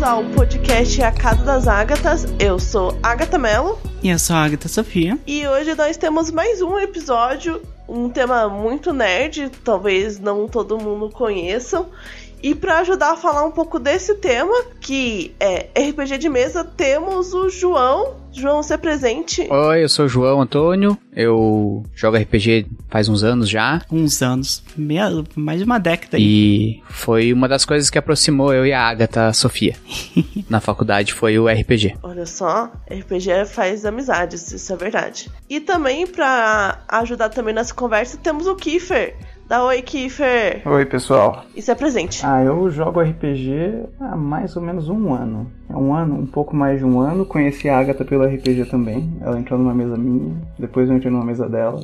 bem-vindos ao podcast A Casa das Ágatas. Eu sou Agatha Mello. E eu sou a Agatha Sofia. E hoje nós temos mais um episódio, um tema muito nerd, talvez não todo mundo conheça. E para ajudar a falar um pouco desse tema, que é RPG de mesa, temos o João. João, se presente. Oi, eu sou o João Antônio. Eu jogo RPG faz uns anos já. Uns anos. Meia, mais de uma década aí. E foi uma das coisas que aproximou eu e a Agatha Sofia. Na faculdade foi o RPG. Olha só, RPG faz amizades, isso é verdade. E também para ajudar também nessa conversa, temos o Kiefer. Dá oi, Kiefer. Oi, pessoal. E se apresente. Ah, eu jogo RPG há mais ou menos um ano. É um ano, um pouco mais de um ano. Conheci a Agatha pelo RPG também. Ela entrou numa mesa minha, depois eu entrei numa mesa dela.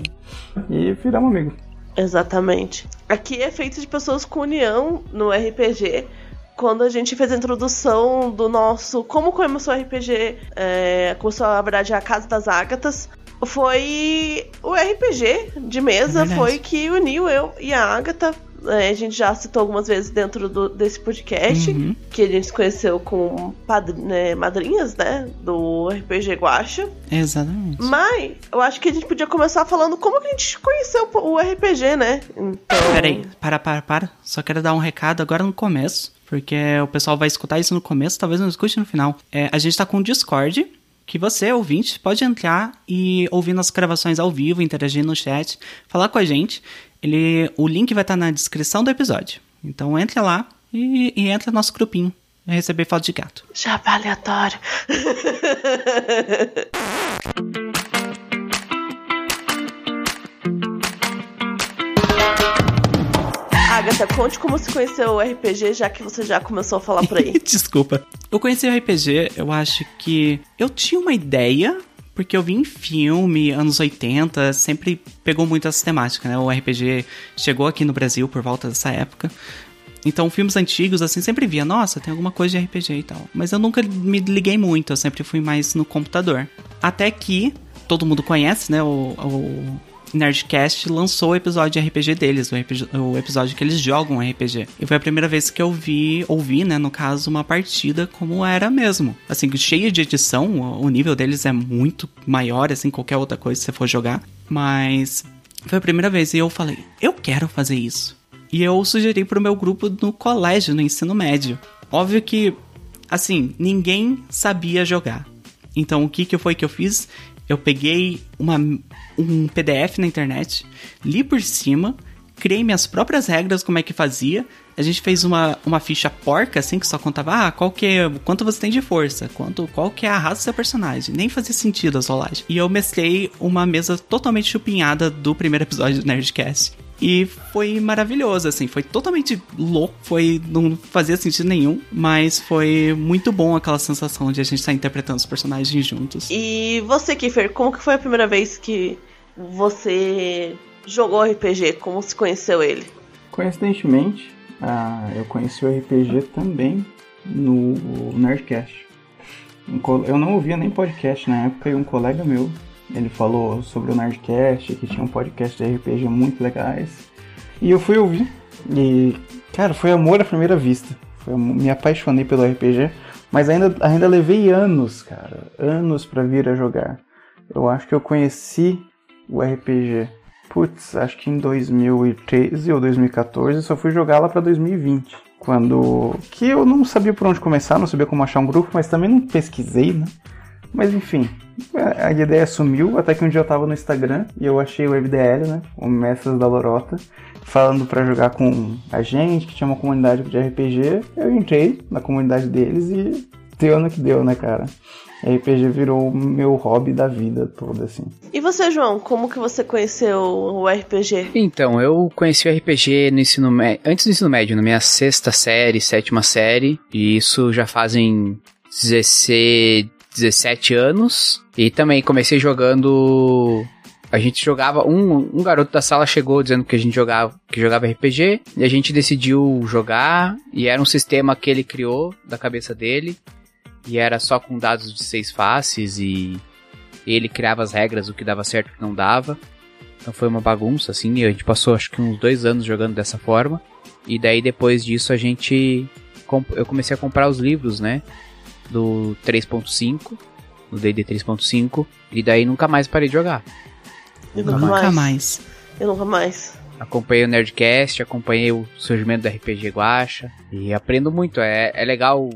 E viramos amigos. Exatamente. Aqui é feito de pessoas com união no RPG. Quando a gente fez a introdução do nosso. Como começou o RPG, é, começou, na verdade, a Casa das Ágatas. Foi o RPG de mesa, É foi que uniu eu e a Agatha. É, a gente já citou algumas vezes dentro do- desse podcast, Uhum. que a gente se conheceu com né, madrinhas, né? Do RPG Guacha. Exatamente. Mas eu acho que a gente podia começar falando como que a gente conheceu o RPG, né? Então. Peraí, para, para, para. Só quero dar um recado agora no começo. Porque o pessoal vai escutar isso no começo, talvez não escute no final. É, a gente tá com o Discord, que você, ouvinte, pode entrar e ouvir nossas gravações ao vivo, interagir no chat, falar com a gente. Ele, o link vai estar na descrição do episódio. Então entre lá e, e entra no nosso grupinho. Vai receber foto de gato. Jabá aleatório. Agatha, conte como se conheceu o RPG, já que você já começou a falar por aí. Desculpa. Eu conheci o RPG, eu acho que eu tinha uma ideia, porque eu vi em filme, anos 80, sempre pegou muito essa temática, né? O RPG chegou aqui no Brasil por volta dessa época. Então, filmes antigos, assim, sempre via, nossa, tem alguma coisa de RPG e tal. Mas eu nunca me liguei muito, eu sempre fui mais no computador. Até que todo mundo conhece, né? O, o Nerdcast lançou o episódio de RPG deles, o, RPG o episódio que eles jogam RPG. E foi a primeira vez que eu vi, ouvi, né, no caso, uma partida como era mesmo. Assim, cheia de edição, o nível deles é muito maior, assim, qualquer outra coisa que você for jogar. Mas foi a primeira vez e eu falei, eu quero fazer isso. E eu sugeri pro meu grupo no colégio, no ensino médio. Óbvio que, assim, ninguém sabia jogar. Então, o que, que foi que eu fiz? Eu peguei uma, um PDF na internet, li por cima, criei minhas próprias regras, como é que fazia. A gente fez uma, uma ficha porca, assim, que só contava, ah, qual que é, quanto você tem de força, quanto, qual que é a raça do seu personagem. Nem fazia sentido as rolagens. E eu mestrei uma mesa totalmente chupinhada do primeiro episódio do Nerdcast. E foi maravilhoso, assim, foi totalmente louco, foi não fazia sentido nenhum, mas foi muito bom aquela sensação de a gente estar interpretando os personagens juntos. E você, Kiefer, como que foi a primeira vez que você jogou RPG? Como se conheceu ele? Coincidentemente, ah, eu conheci o RPG também no Nerdcast. Um Eu não ouvia nem podcast na época e um colega meu, ele falou sobre o Nerdcast, que tinha um podcast de RPG muito legais. E eu fui ouvir. E, cara, foi amor à primeira vista. Foi me apaixonei pelo RPG, mas ainda, ainda levei anos, cara, anos pra vir a jogar. Eu acho que eu conheci o RPG, putz, acho que em 2013 ou 2014, só fui jogar lá pra 2020. Quando. Que eu não sabia por onde começar, não sabia como achar um grupo, mas também não pesquisei, né? Mas enfim, a ideia sumiu, até que um dia eu tava no Instagram e eu achei o MDL, né? O Mestres da Lorota, falando pra jogar com a gente, que tinha uma comunidade de RPG. Eu entrei na comunidade deles e deu no que deu, né, cara? RPG virou o meu hobby da vida toda, assim. E você, João, como que você conheceu o RPG? Então, eu conheci o RPG no ensino médio, antes do ensino médio, na minha sexta série, sétima série, e isso já fazem 16, 17 anos. E também comecei jogando. A gente jogava. Um, um garoto da sala chegou dizendo que a gente jogava, que jogava RPG, e a gente decidiu jogar, e era um sistema que ele criou da cabeça dele, e era só com dados de seis faces, e ele criava as regras, o que dava certo e o que não dava. Então foi uma bagunça, assim, e a gente passou acho que uns dois anos jogando dessa forma. E daí depois disso a gente eu comecei a comprar os livros, né? Do 3.5, do D&D 3.5, e daí nunca mais parei de jogar. Eu nunca, nunca mais. mais. Eu nunca mais. Acompanhei o Nerdcast, acompanhei o surgimento do RPG Guacha e aprendo muito. É, é legal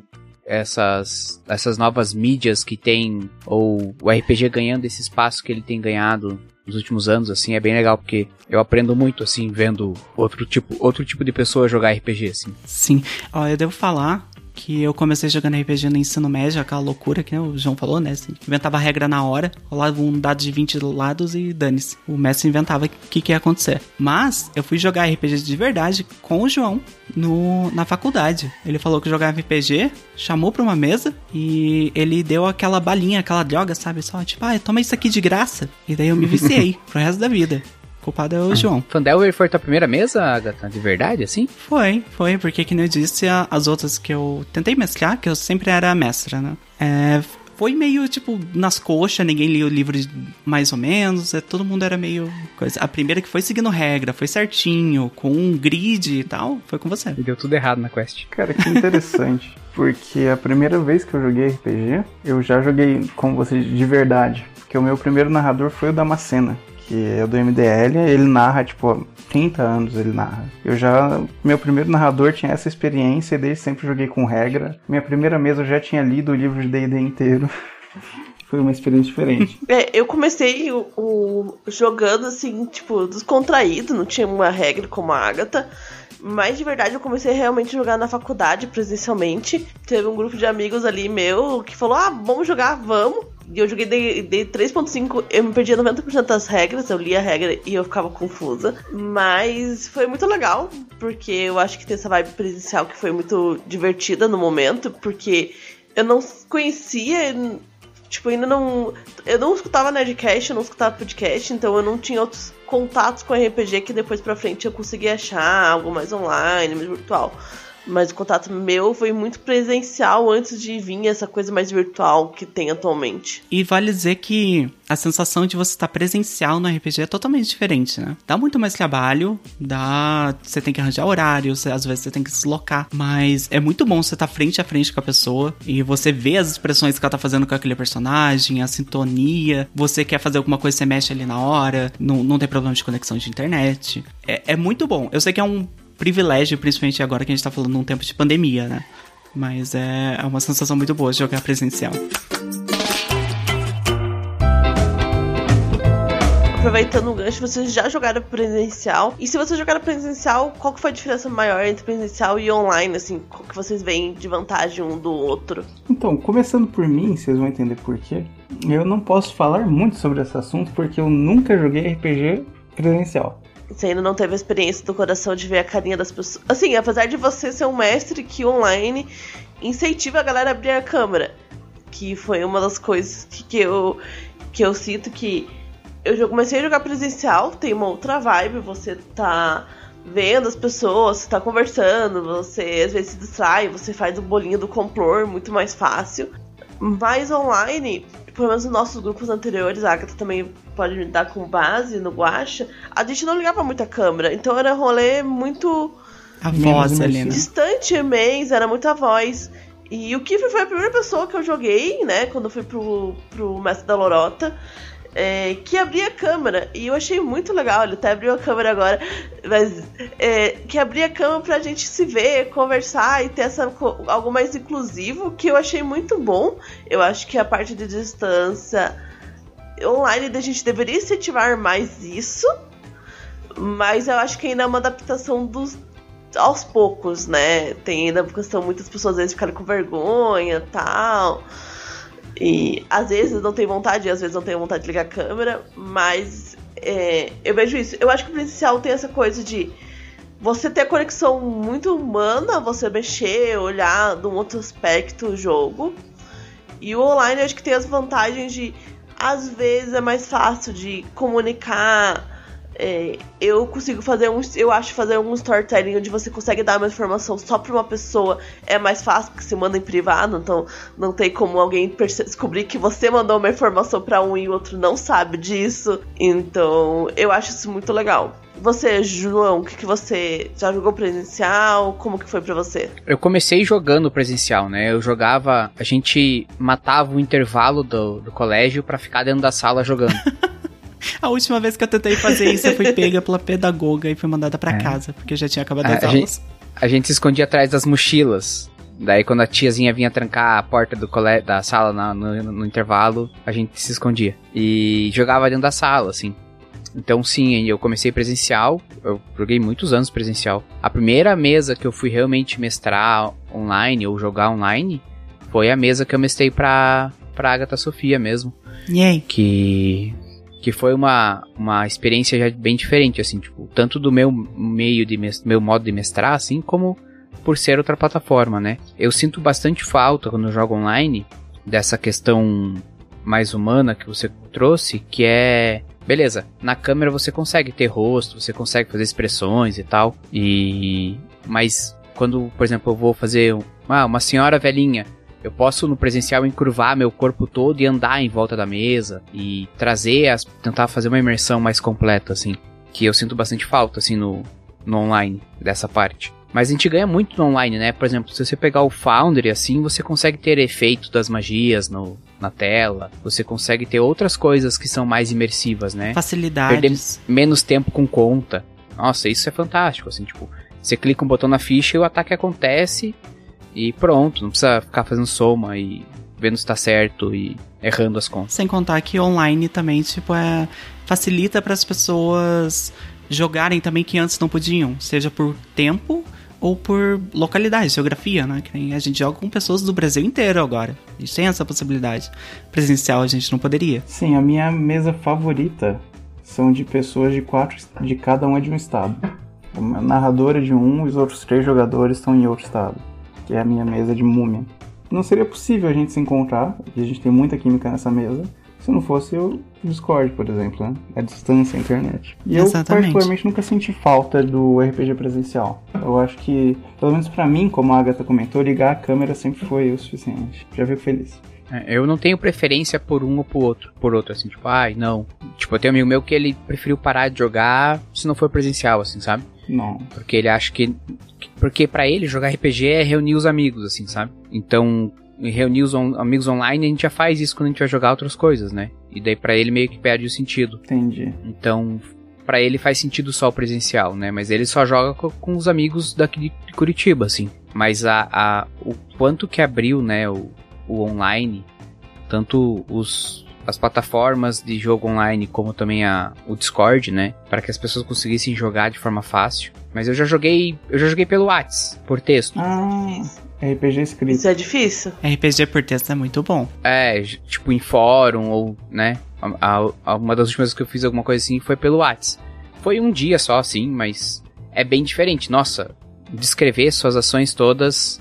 essas, essas novas mídias que tem, ou o RPG ganhando esse espaço que ele tem ganhado nos últimos anos, assim, é bem legal, porque eu aprendo muito, assim, vendo outro tipo, outro tipo de pessoa jogar RPG, assim. Sim. Ó, eu devo falar que eu comecei jogando RPG no ensino médio, aquela loucura que né, o João falou, né? Assim, inventava a regra na hora, rolava um dado de 20 lados e dane-se. O mestre inventava o que, que ia acontecer. Mas eu fui jogar RPG de verdade com o João no, na faculdade. Ele falou que jogava RPG, chamou pra uma mesa e ele deu aquela balinha, aquela droga, sabe? Só tipo, ah, toma isso aqui de graça. E daí eu me viciei pro resto da vida. O culpado é o João. Fandelver foi tua primeira mesa, Agatha? De verdade, assim? Foi, foi, porque que nem eu disse, a- as outras que eu tentei mestrar, que eu sempre era mestra, né? É, foi meio, tipo, nas coxas, ninguém lia o livro mais ou menos, é, todo mundo era meio coisa. A primeira que foi seguindo regra, foi certinho, com um grid e tal, foi com você. E deu tudo errado na quest. Cara, que interessante. porque a primeira vez que eu joguei RPG, eu já joguei com você de verdade. Porque o meu primeiro narrador foi o Damascena, que é do MDL. Ele narra, tipo, há 30 anos ele narra. Eu já. Meu primeiro narrador tinha essa experiência e desde sempre joguei com regra. Minha primeira mesa eu já tinha lido o livro de DD inteiro. Foi uma experiência diferente. É, eu comecei o, o- jogando assim, tipo, descontraído, não tinha uma regra como a Agatha. Mas de verdade eu comecei realmente a jogar na faculdade presencialmente. Teve um grupo de amigos ali meu que falou: Ah, vamos jogar, vamos. E eu joguei de, de 3.5, eu me perdia 90% das regras, eu lia a regra e eu ficava confusa. Mas foi muito legal, porque eu acho que tem essa vibe presencial que foi muito divertida no momento, porque eu não conhecia Tipo, ainda não. Eu não escutava Nerdcast, eu não escutava podcast, então eu não tinha outros contatos com RPG que depois pra frente eu consegui achar algo mais online, mais virtual. Mas o contato meu foi muito presencial antes de vir essa coisa mais virtual que tem atualmente. E vale dizer que a sensação de você estar presencial no RPG é totalmente diferente, né? Dá muito mais trabalho, dá. Você tem que arranjar horários, às vezes você tem que se deslocar. Mas é muito bom você estar frente a frente com a pessoa e você vê as expressões que ela tá fazendo com aquele personagem, a sintonia. Você quer fazer alguma coisa, você mexe ali na hora, não, não tem problema de conexão de internet. É, é muito bom. Eu sei que é um privilégio, principalmente agora que a gente tá falando num tempo de pandemia, né? Mas é, é uma sensação muito boa de jogar presencial. Aproveitando o gancho, vocês já jogaram presencial? E se vocês jogaram presencial, qual que foi a diferença maior entre presencial e online, assim? Qual que vocês veem de vantagem um do outro? Então, começando por mim, vocês vão entender por quê. Eu não posso falar muito sobre esse assunto porque eu nunca joguei RPG presencial. Você ainda não teve a experiência do coração de ver a carinha das pessoas. Assim, apesar de você ser um mestre que online incentiva a galera a abrir a câmera. Que foi uma das coisas que, que eu, que eu sinto que eu comecei a jogar presencial, tem uma outra vibe, você tá vendo as pessoas, você tá conversando, você às vezes se distrai, você faz o bolinho do complor muito mais fácil. Mas online, pelo menos nos nossos grupos anteriores, a Agatha também pode me dar com base no Guacha, a gente não ligava muito a câmera, então era rolê muito A voz né? distante mês, era muita voz. E o Kiffer foi a primeira pessoa que eu joguei, né, quando eu fui pro, pro Mestre da Lorota, é, que abria a câmera. E eu achei muito legal, ele até abriu a câmera agora, mas é, que abria a câmera pra gente se ver, conversar e ter essa, algo mais inclusivo, que eu achei muito bom. Eu acho que a parte de distância online a gente deveria incentivar mais isso. Mas eu acho que ainda é uma adaptação dos aos poucos, né? Tem ainda questão muitas pessoas às vezes ficarem com vergonha tal. E às vezes não tem vontade, às vezes não tem vontade de ligar a câmera, mas é, eu vejo isso. Eu acho que o presencial tem essa coisa de você ter conexão muito humana, você mexer, olhar de um outro aspecto o jogo. E o online acho que tem as vantagens de às vezes é mais fácil de comunicar É, eu consigo fazer um. Eu acho fazer um storytelling onde você consegue dar uma informação só pra uma pessoa é mais fácil, porque se manda em privado, então não tem como alguém descobrir que você mandou uma informação para um e o outro não sabe disso. Então, eu acho isso muito legal. Você, João, o que, que você já jogou presencial? Como que foi para você? Eu comecei jogando presencial, né? Eu jogava, a gente matava o intervalo do, do colégio para ficar dentro da sala jogando. A última vez que eu tentei fazer isso, eu fui pega pela pedagoga e fui mandada para é. casa, porque já tinha acabado a, as a aulas. Gente, a gente se escondia atrás das mochilas. Daí quando a tiazinha vinha trancar a porta do cole... da sala na, no, no, intervalo, a gente se escondia. E jogava dentro da sala, assim. Então sim, eu comecei presencial, eu joguei muitos anos presencial. A primeira mesa que eu fui realmente mestrar online ou jogar online foi a mesa que eu mestrei pra, pra Agatha Sofia mesmo. Yay. Que que foi uma, uma experiência já bem diferente, assim, tipo, tanto do meu meio de meu modo de mestrar, assim, como por ser outra plataforma, né? Eu sinto bastante falta quando eu jogo online dessa questão mais humana que você trouxe, que é beleza, na câmera você consegue ter rosto, você consegue fazer expressões e tal. E mas quando, por exemplo, eu vou fazer ah, uma senhora velhinha, eu posso no presencial encurvar meu corpo todo e andar em volta da mesa e trazer as tentar fazer uma imersão mais completa assim, que eu sinto bastante falta assim no no online dessa parte. Mas a gente ganha muito no online, né? Por exemplo, se você pegar o Foundry assim, você consegue ter efeito das magias no, na tela, você consegue ter outras coisas que são mais imersivas, né? Facilidades. Perder menos tempo com conta. Nossa, isso é fantástico, assim, tipo, você clica um botão na ficha e o ataque acontece e pronto, não precisa ficar fazendo soma e vendo se tá certo e errando as contas. Sem contar que online também, tipo, é facilita para as pessoas jogarem também que antes não podiam, seja por tempo ou por localidade, geografia, né? Que a gente joga com pessoas do Brasil inteiro agora. A gente tem essa possibilidade. Presencial a gente não poderia. Sim, a minha mesa favorita são de pessoas de quatro de cada um é de um estado. A narradora é de um, os outros três jogadores estão em outro estado. Que é a minha mesa de múmia. Não seria possível a gente se encontrar, porque a gente tem muita química nessa mesa, se não fosse o Discord, por exemplo, né? A distância, a internet. E Exatamente. eu, particularmente, nunca senti falta do RPG presencial. Eu acho que, pelo menos para mim, como a Agatha comentou, ligar a câmera sempre foi o suficiente. Já fico feliz. É, eu não tenho preferência por um ou por outro, por outro, assim, tipo, ai, não. Tipo, eu tenho um amigo meu que ele preferiu parar de jogar se não for presencial, assim, sabe? Não. Porque ele acha que. Porque para ele jogar RPG é reunir os amigos, assim, sabe? Então, reunir os on amigos online, a gente já faz isso quando a gente vai jogar outras coisas, né? E daí para ele meio que perde o sentido. Entendi. Então, para ele faz sentido só o presencial, né? Mas ele só joga com, com os amigos daqui de Curitiba, assim. Mas a, a, o quanto que abriu, né, o, o online, tanto os, as plataformas de jogo online como também a, o Discord, né, para que as pessoas conseguissem jogar de forma fácil. Mas eu já joguei, eu já joguei pelo WhatsApp, por texto. Ah, RPG escrito. Isso é difícil. RPG por texto é muito bom. É, tipo em fórum ou, né? A, a, uma das últimas vezes que eu fiz alguma coisa assim foi pelo WhatsApp. Foi um dia só, assim, mas é bem diferente. Nossa, descrever suas ações todas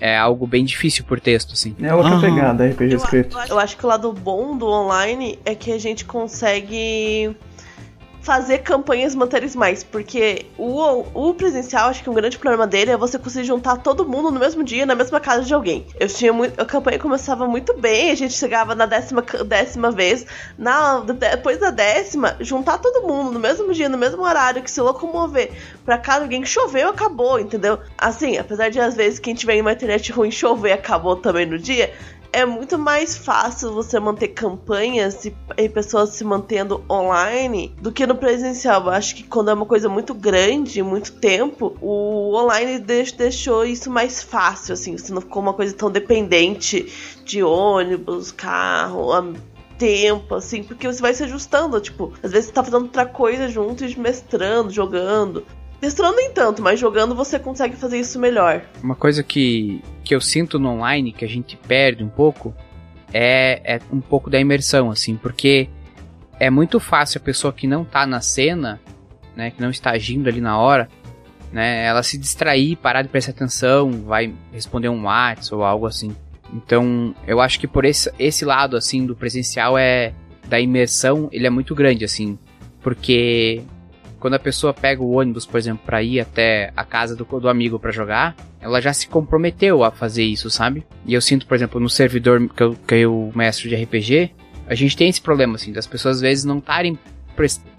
é algo bem difícil por texto, assim. É outra uhum. pegada, RPG eu, escrito. Eu acho que o lado bom do online é que a gente consegue fazer campanhas manterem mais, porque o, o presencial, acho que um grande problema dele é você conseguir juntar todo mundo no mesmo dia, na mesma casa de alguém. Eu tinha muito, a campanha começava muito bem, a gente chegava na décima, décima vez, na, depois da décima, juntar todo mundo no mesmo dia, no mesmo horário, que se locomover pra casa alguém que choveu, acabou, entendeu? Assim, apesar de às vezes quem tiver uma internet ruim chover, acabou também no dia, é muito mais fácil você manter campanhas e, e, pessoas se mantendo online do que no presencial. Eu acho que quando é uma coisa muito grande, muito tempo, o online deixou isso mais fácil, assim, você não ficou uma coisa tão dependente de ônibus, carro, tempo, assim, porque você vai se ajustando, tipo, às vezes você tá fazendo outra coisa junto e mestrando, jogando. Mestrando nem tanto, mas jogando você consegue fazer isso melhor. Uma coisa que, que eu sinto no online, que a gente perde um pouco, é, é um pouco da imersão, assim, porque é muito fácil a pessoa que não tá na cena, né, que não está agindo ali na hora, né, ela se distrair, parar de prestar atenção, vai responder um WhatsApp ou algo assim. Então, eu acho que por esse, esse lado, assim, do presencial é da imersão, ele é muito grande, assim, porque quando a pessoa pega o ônibus, por exemplo, para ir até a casa do, do amigo para jogar, ela já se comprometeu a fazer isso, sabe? E eu sinto, por exemplo, no servidor que eu, que eu mestre de RPG, a gente tem esse problema, assim, das pessoas às vezes não estarem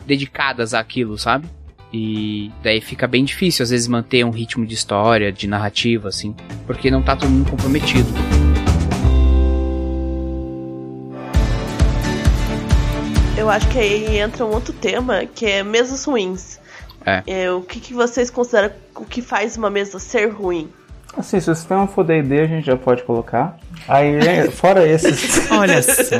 dedicadas àquilo, sabe? E daí fica bem difícil, às vezes, manter um ritmo de história, de narrativa, assim, porque não tá todo mundo comprometido. Eu acho que aí entra um outro tema, que é mesas ruins. É. é o que, que vocês consideram o que faz uma mesa ser ruim? Assim, se o sistema for D&D, a gente já pode colocar. Aí, é, fora esses... Olha só.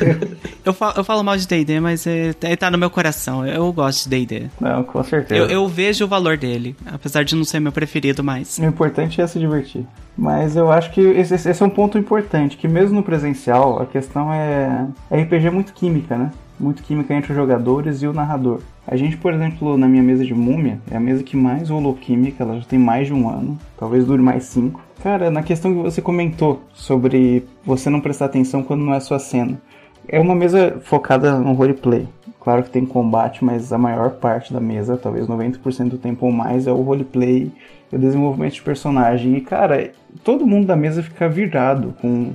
eu, falo, eu falo mal de D&D, mas é, tá no meu coração. Eu gosto de D&D. Não, com certeza. Eu, eu, vejo o valor dele, apesar de não ser meu preferido mais. O importante é se divertir. Mas eu acho que esse, esse é um ponto importante, que mesmo no presencial, a questão é... A RPG é muito química, né? Muito química entre os jogadores e o narrador. A gente, por exemplo, na minha mesa de múmia, é a mesa que mais rolou química, ela já tem mais de um ano, talvez dure mais cinco. Cara, na questão que você comentou sobre você não prestar atenção quando não é sua cena. É uma mesa focada no roleplay. Claro que tem combate, mas a maior parte da mesa, talvez 90% do tempo ou mais, é o roleplay e o desenvolvimento de personagem. E, cara, todo mundo da mesa fica virado com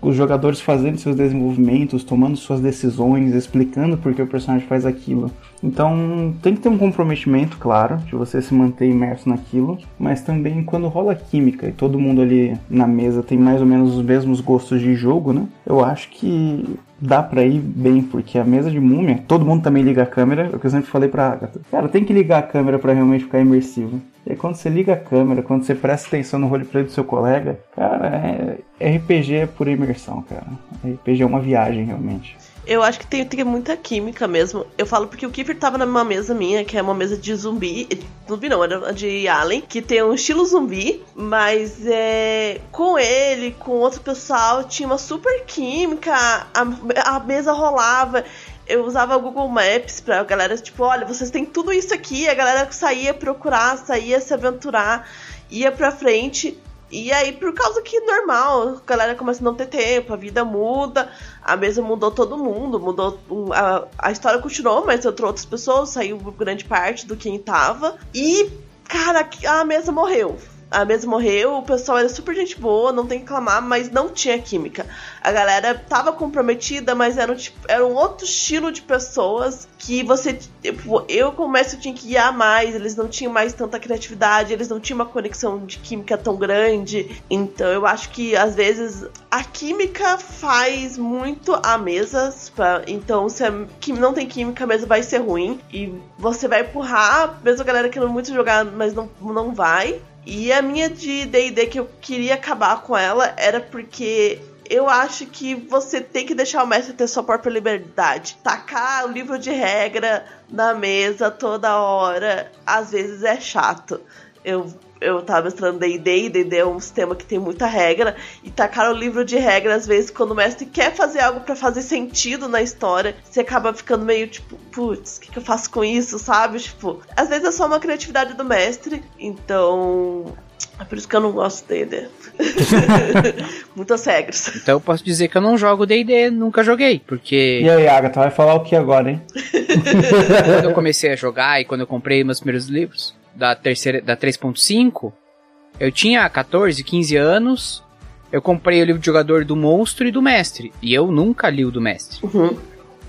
os jogadores fazendo seus desenvolvimentos, tomando suas decisões, explicando por que o personagem faz aquilo. Então tem que ter um comprometimento, claro, de você se manter imerso naquilo, mas também quando rola química e todo mundo ali na mesa tem mais ou menos os mesmos gostos de jogo, né? Eu acho que dá pra ir bem, porque a mesa de múmia, todo mundo também liga a câmera, é o que eu sempre falei pra Agatha. Cara, tem que ligar a câmera para realmente ficar imersivo. E aí, quando você liga a câmera, quando você presta atenção no roleplay do seu colega, cara, é, RPG é por imersão, cara. RPG é uma viagem, realmente. Eu acho que tem, tem muita química mesmo. Eu falo porque o Kiefer tava numa mesa minha, que é uma mesa de zumbi. Zumbi não, era de Alien, que tem um estilo zumbi, mas é, com ele, com outro pessoal, tinha uma super química, a, a mesa rolava eu usava o Google Maps pra galera, tipo, olha, vocês têm tudo isso aqui, a galera saía procurar, saía se aventurar, ia pra frente. E aí, por causa que normal, a galera começa a não ter tempo, a vida muda, a mesa mudou todo mundo, mudou. A, a história continuou, mas entrou outras pessoas, saiu grande parte do quem tava. E, cara, a mesa morreu a mesa morreu, o pessoal era super gente boa, não tem que clamar, mas não tinha química. A galera tava comprometida, mas era um, tipo, era um outro estilo de pessoas que você. Tipo, eu mestre tinha que guiar mais, eles não tinham mais tanta criatividade, eles não tinham uma conexão de química tão grande. Então eu acho que às vezes a química faz muito a mesa. Pra, então se a, não tem química, a mesa vai ser ruim. E você vai empurrar, mesmo a galera que não muito jogar, mas não, não vai. E a minha de DD que eu queria acabar com ela era porque eu acho que você tem que deixar o mestre ter sua própria liberdade. Tacar o livro de regra na mesa toda hora, às vezes é chato. Eu eu tava mestrando D&D, e D&D é um sistema que tem muita regra, e tacar o livro de regra, às vezes, quando o mestre quer fazer algo para fazer sentido na história, você acaba ficando meio tipo, putz, o que, que, eu faço com isso, sabe? Tipo, às vezes é só uma criatividade do mestre, então. É por isso que eu não gosto de D&D. Muitas regras. Então eu posso dizer que eu não jogo D&D, nunca joguei, porque... E aí, Agatha, vai falar o que agora, hein? quando eu comecei a jogar e quando eu comprei meus primeiros livros, da terceira da 3.5, eu tinha 14, 15 anos. Eu comprei o livro de jogador do monstro e do mestre. E eu nunca li o do mestre. Uhum.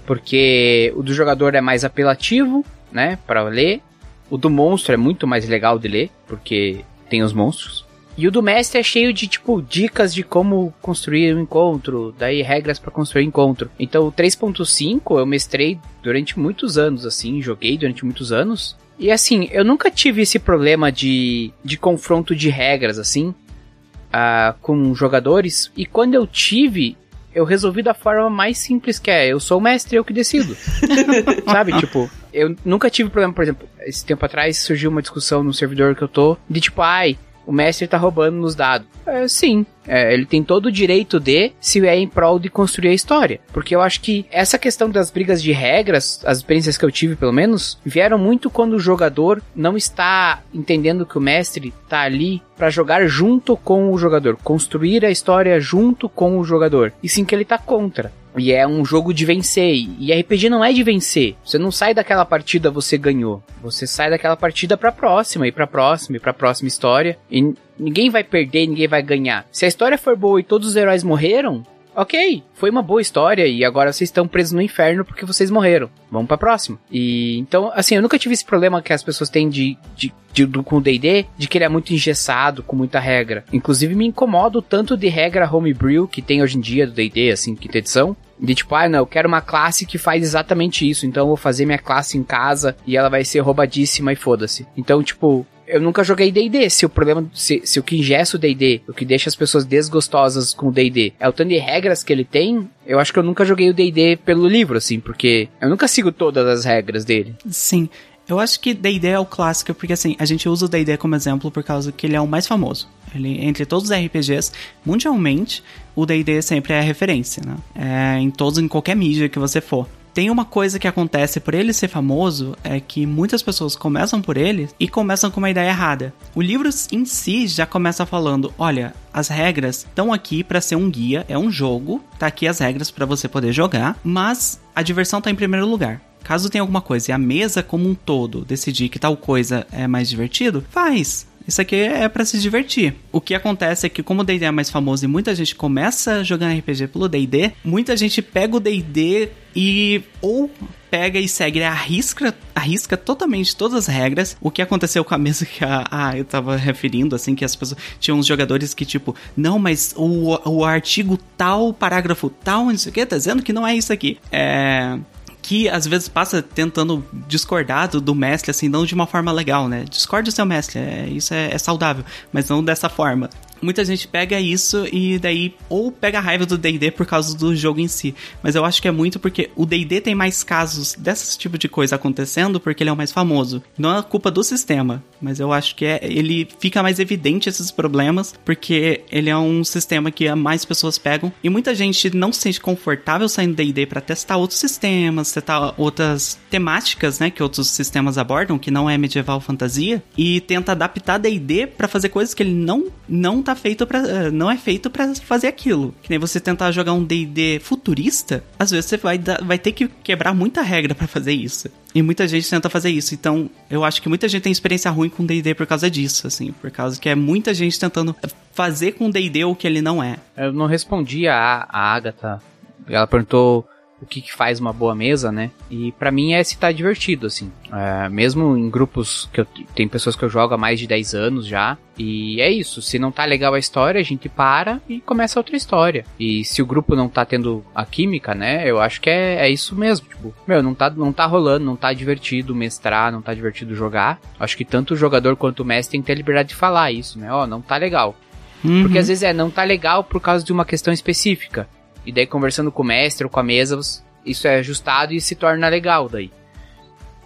Porque o do jogador é mais apelativo, né? para ler. O do monstro é muito mais legal de ler, porque tem os monstros. E o do mestre é cheio de, tipo, dicas de como construir um encontro, daí regras para construir encontro. Então o 3.5 eu mestrei durante muitos anos, assim, joguei durante muitos anos. E assim, eu nunca tive esse problema de, de confronto de regras, assim, uh, com jogadores. E quando eu tive, eu resolvi da forma mais simples que é, eu sou o mestre, eu que decido. Sabe, tipo, eu nunca tive problema, por exemplo, esse tempo atrás surgiu uma discussão no servidor que eu tô, de tipo, ai, o mestre tá roubando nos dados. É, sim, é, ele tem todo o direito de, se é em prol de construir a história. Porque eu acho que essa questão das brigas de regras, as experiências que eu tive pelo menos, vieram muito quando o jogador não está entendendo que o mestre tá ali para jogar junto com o jogador, construir a história junto com o jogador, e sim que ele tá contra. E é um jogo de vencer. E RPG não é de vencer. Você não sai daquela partida você ganhou. Você sai daquela partida pra próxima, e pra próxima, e pra próxima história. E ninguém vai perder, ninguém vai ganhar. Se a história for boa e todos os heróis morreram, ok, foi uma boa história e agora vocês estão presos no inferno porque vocês morreram. Vamos pra próxima. E então, assim, eu nunca tive esse problema que as pessoas têm de, de, de do, com o DD, de que ele é muito engessado, com muita regra. Inclusive, me incomodo tanto de regra homebrew que tem hoje em dia do DD, assim, quinta edição. De tipo, ah, não, eu quero uma classe que faz exatamente isso, então eu vou fazer minha classe em casa e ela vai ser roubadíssima e foda-se. Então, tipo, eu nunca joguei D&D. Se o problema, se, se o que ingessa o D&D, o que deixa as pessoas desgostosas com o D&D é o tanto de regras que ele tem, eu acho que eu nunca joguei o D&D pelo livro, assim, porque eu nunca sigo todas as regras dele. Sim. Eu acho que D&D é o clássico, porque assim, a gente usa o D&D como exemplo por causa que ele é o mais famoso. Ele, entre todos os RPGs, mundialmente, o D&D sempre é a referência, né? É, em todos, em qualquer mídia que você for tem uma coisa que acontece por ele ser famoso é que muitas pessoas começam por ele e começam com uma ideia errada. O livro em si já começa falando: olha, as regras estão aqui para ser um guia, é um jogo, tá aqui as regras para você poder jogar, mas a diversão tá em primeiro lugar. Caso tenha alguma coisa e a mesa como um todo decidir que tal coisa é mais divertido, faz. Isso aqui é para se divertir. O que acontece é que, como o DD é mais famoso e muita gente começa jogando RPG pelo DD, muita gente pega o DD e ou pega e segue, arrisca, arrisca totalmente todas as regras. O que aconteceu com a mesa que a, a, eu tava referindo, assim, que as pessoas. Tinham uns jogadores que, tipo, não, mas o, o artigo tal, parágrafo tal, não sei o que, tá dizendo que não é isso aqui. É que às vezes passa tentando discordar do, do, mestre, assim, não de uma forma legal, né? Discorde do seu mestre, é, isso é, é saudável, mas não dessa forma muita gente pega isso e daí ou pega a raiva do D&D por causa do jogo em si. Mas eu acho que é muito porque o D&D tem mais casos desse tipo de coisa acontecendo porque ele é o mais famoso. Não é culpa do sistema, mas eu acho que é, ele fica mais evidente esses problemas porque ele é um sistema que mais pessoas pegam e muita gente não se sente confortável saindo D&D para testar outros sistemas, testar outras temáticas, né, que outros sistemas abordam, que não é medieval fantasia, e tenta adaptar D&D para fazer coisas que ele não não tá tá feito para eh, não é feito para fazer aquilo. Que nem você tentar jogar um D&D futurista, às vezes você vai vai ter que quebrar muita regra para fazer isso. E muita gente tenta fazer isso. Então, eu acho que muita gente tem experiência ruim com D&D por causa disso, assim, por causa que é muita gente tentando fazer com D&D o que ele não é. Eu não respondi a, a Agatha. Ela perguntou o que, que, faz uma boa mesa, né? E para mim é se tá divertido, assim. É, mesmo em grupos que eu tem pessoas que eu jogo há mais de 10 anos já. E é isso. Se não tá legal a história, a gente para e começa outra história. E se o grupo não tá tendo a química, né? Eu acho que é, é isso mesmo. Tipo, meu, não tá, não tá rolando, não tá divertido mestrar, não tá divertido jogar. Acho que tanto o jogador quanto o mestre tem que ter liberdade de falar isso, né? Ó, oh, não tá legal. Uhum. Porque às vezes é, não tá legal por causa de uma questão específica. E daí conversando com o mestre ou com a mesa, isso é ajustado e se torna legal daí.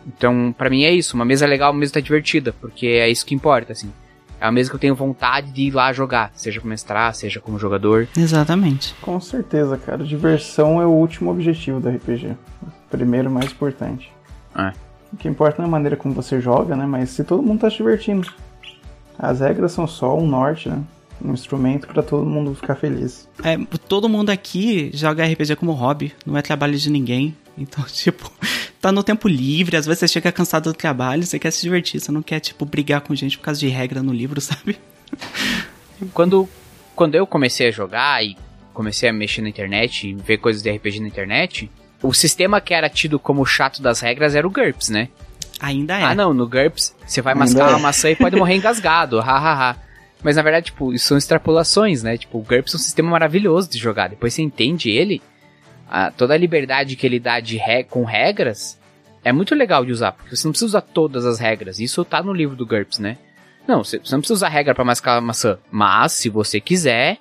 Então, para mim é isso, uma mesa legal, uma mesa tá divertida, porque é isso que importa, assim. É a mesa que eu tenho vontade de ir lá jogar, seja como mestrar, seja como jogador. Exatamente. Com certeza, cara. Diversão é o último objetivo do RPG. primeiro mais importante. É. O que importa não é a maneira como você joga, né? Mas se todo mundo tá se divertindo. As regras são só um norte, né? Um instrumento para todo mundo ficar feliz. É, todo mundo aqui joga RPG como hobby, não é trabalho de ninguém. Então, tipo, tá no tempo livre, às vezes você chega cansado do trabalho, você quer se divertir, você não quer, tipo, brigar com gente por causa de regra no livro, sabe? Quando, quando eu comecei a jogar e comecei a mexer na internet e ver coisas de RPG na internet, o sistema que era tido como chato das regras era o GURPS, né? Ainda é. Ah, não, no GURPS você vai Ainda mascar é. uma maçã e pode morrer engasgado, hahaha. Mas na verdade, tipo, isso são extrapolações, né? Tipo, o GURPS é um sistema maravilhoso de jogar. Depois você entende ele, a, toda a liberdade que ele dá de re, com regras é muito legal de usar, porque você não precisa usar todas as regras. Isso tá no livro do GURPS, né? Não, você, você não precisa usar regra para mascar a maçã. Mas, se você quiser,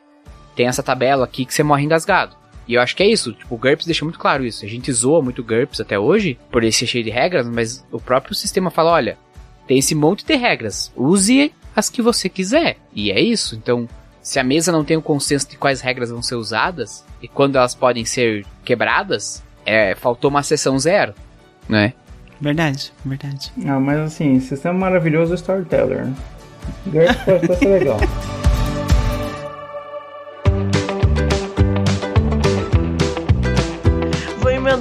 tem essa tabela aqui que você morre engasgado. E eu acho que é isso, tipo, o GURPS deixa muito claro isso. A gente zoa muito o GURPS até hoje, por ele ser cheio de regras, mas o próprio sistema fala, olha, tem esse monte de regras. Use as que você quiser. E é isso. Então, se a mesa não tem o um consenso de quais regras vão ser usadas e quando elas podem ser quebradas, é, faltou uma sessão zero, né? Verdade, verdade. Não, mas assim, sistema maravilhoso é Storyteller. GURPS pode ser legal.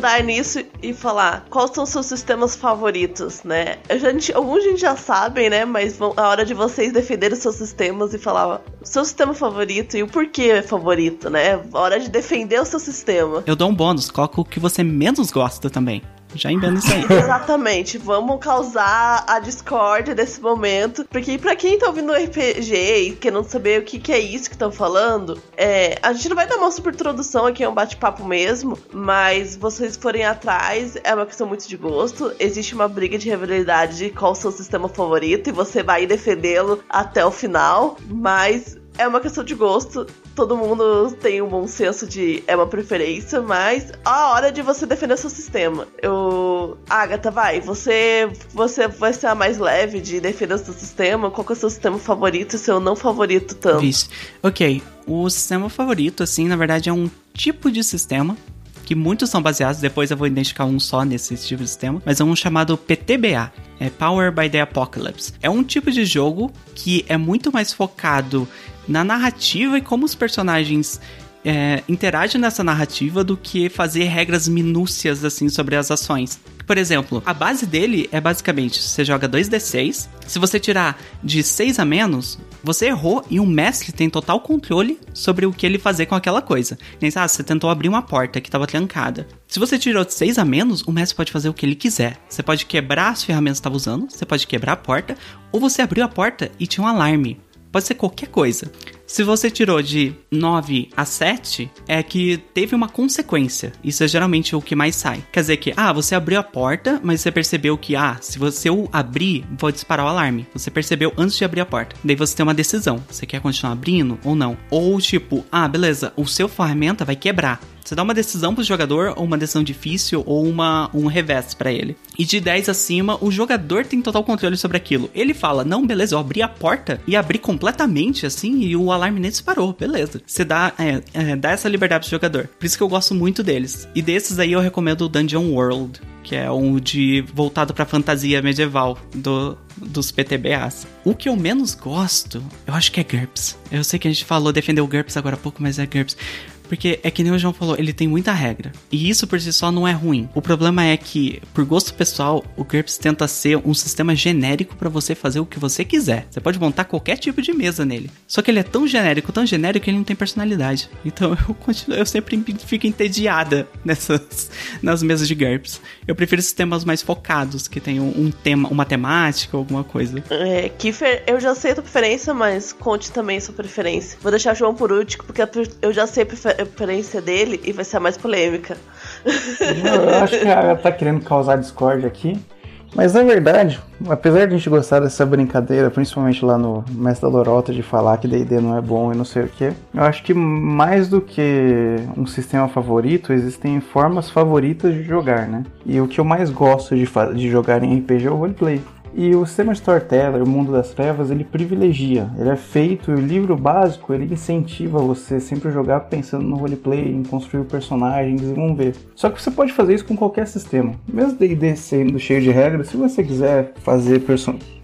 Aprofundar nisso e falar quais são seus sistemas favoritos, né? Eu já, alguns a gente já sabem, né? Mas a hora de vocês defenderem seus sistemas e falar o seu sistema favorito e o porquê é favorito, né? A hora de defender o seu sistema. Eu dou um bônus, coloco o que você menos gosta também. Já emenda isso aí. Exatamente. Vamos causar a discórdia desse momento. Porque pra quem tá ouvindo RPG e querendo saber o que, que é isso que estão falando, é, a gente não vai dar uma super introdução aqui, é um bate-papo mesmo. Mas vocês forem atrás, é uma questão muito de gosto. Existe uma briga de rivalidade de qual o seu sistema favorito e você vai defendê-lo até o final. Mas é uma questão de gosto. Todo mundo tem um bom senso de é uma preferência, mas a hora de você defender seu sistema. Eu. Agatha, vai, você você vai ser a mais leve de defender seu sistema. Qual é o seu sistema favorito e seu não favorito tanto? Vixe. Ok. O sistema favorito, assim, na verdade, é um tipo de sistema que muitos são baseados, depois eu vou identificar um só nesse tipo de sistema, mas é um chamado PTBA, é Power by the Apocalypse. É um tipo de jogo que é muito mais focado na narrativa e como os personagens é, interagem nessa narrativa do que fazer regras minúcias assim sobre as ações. Por exemplo, a base dele é basicamente: você joga 2d6, se você tirar de 6 a menos, você errou e o mestre tem total controle sobre o que ele fazer com aquela coisa. Nem ah, você tentou abrir uma porta que estava trancada. Se você tirou de 6 a menos, o mestre pode fazer o que ele quiser. Você pode quebrar as ferramentas que estava usando, você pode quebrar a porta, ou você abriu a porta e tinha um alarme. Pode ser qualquer coisa. Se você tirou de 9 a 7, é que teve uma consequência. Isso é geralmente o que mais sai. Quer dizer que, ah, você abriu a porta, mas você percebeu que, ah, se você o abrir, vou disparar o alarme. Você percebeu antes de abrir a porta. Daí você tem uma decisão. Você quer continuar abrindo ou não? Ou tipo, ah, beleza, o seu ferramenta vai quebrar. Você dá uma decisão pro jogador, ou uma decisão difícil, ou uma, um revés para ele. E de 10 acima, o jogador tem total controle sobre aquilo. Ele fala: Não, beleza, eu abri a porta e abri completamente assim, e o alarme nem disparou, beleza. Você dá, é, é, dá essa liberdade pro jogador. Por isso que eu gosto muito deles. E desses aí eu recomendo o Dungeon World, que é um de voltado para fantasia medieval do, dos PTBAs. O que eu menos gosto, eu acho que é GURPS. Eu sei que a gente falou defender o GURPS agora há pouco, mas é GURPS. Porque é que nem o João falou, ele tem muita regra. E isso por si só não é ruim. O problema é que, por gosto pessoal, o GURPS tenta ser um sistema genérico para você fazer o que você quiser. Você pode montar qualquer tipo de mesa nele. Só que ele é tão genérico, tão genérico que ele não tem personalidade. Então eu continuo, eu sempre fico entediada nessas nas mesas de GURPS. Eu prefiro sistemas mais focados, que tenham um tema, uma temática, alguma coisa. É, Kiefer, eu já sei a tua preferência, mas conte também a sua preferência. Vou deixar o João por último, porque eu já sei a preferência dele e vai ser a mais polêmica. Eu acho que ela tá querendo causar discórdia aqui. Mas na verdade, apesar de a gente gostar dessa brincadeira, principalmente lá no Mestre da Lorota, de falar que D&D não é bom e não sei o que, eu acho que mais do que um sistema favorito, existem formas favoritas de jogar, né? E o que eu mais gosto de, de jogar em RPG é o roleplay. E o sistema Storyteller, o mundo das trevas, ele privilegia. Ele é feito, o livro básico, ele incentiva você sempre jogar pensando no roleplay, em construir o personagem, desenvolver. Só que você pode fazer isso com qualquer sistema. Mesmo D&D sendo cheio de regras, se você quiser fazer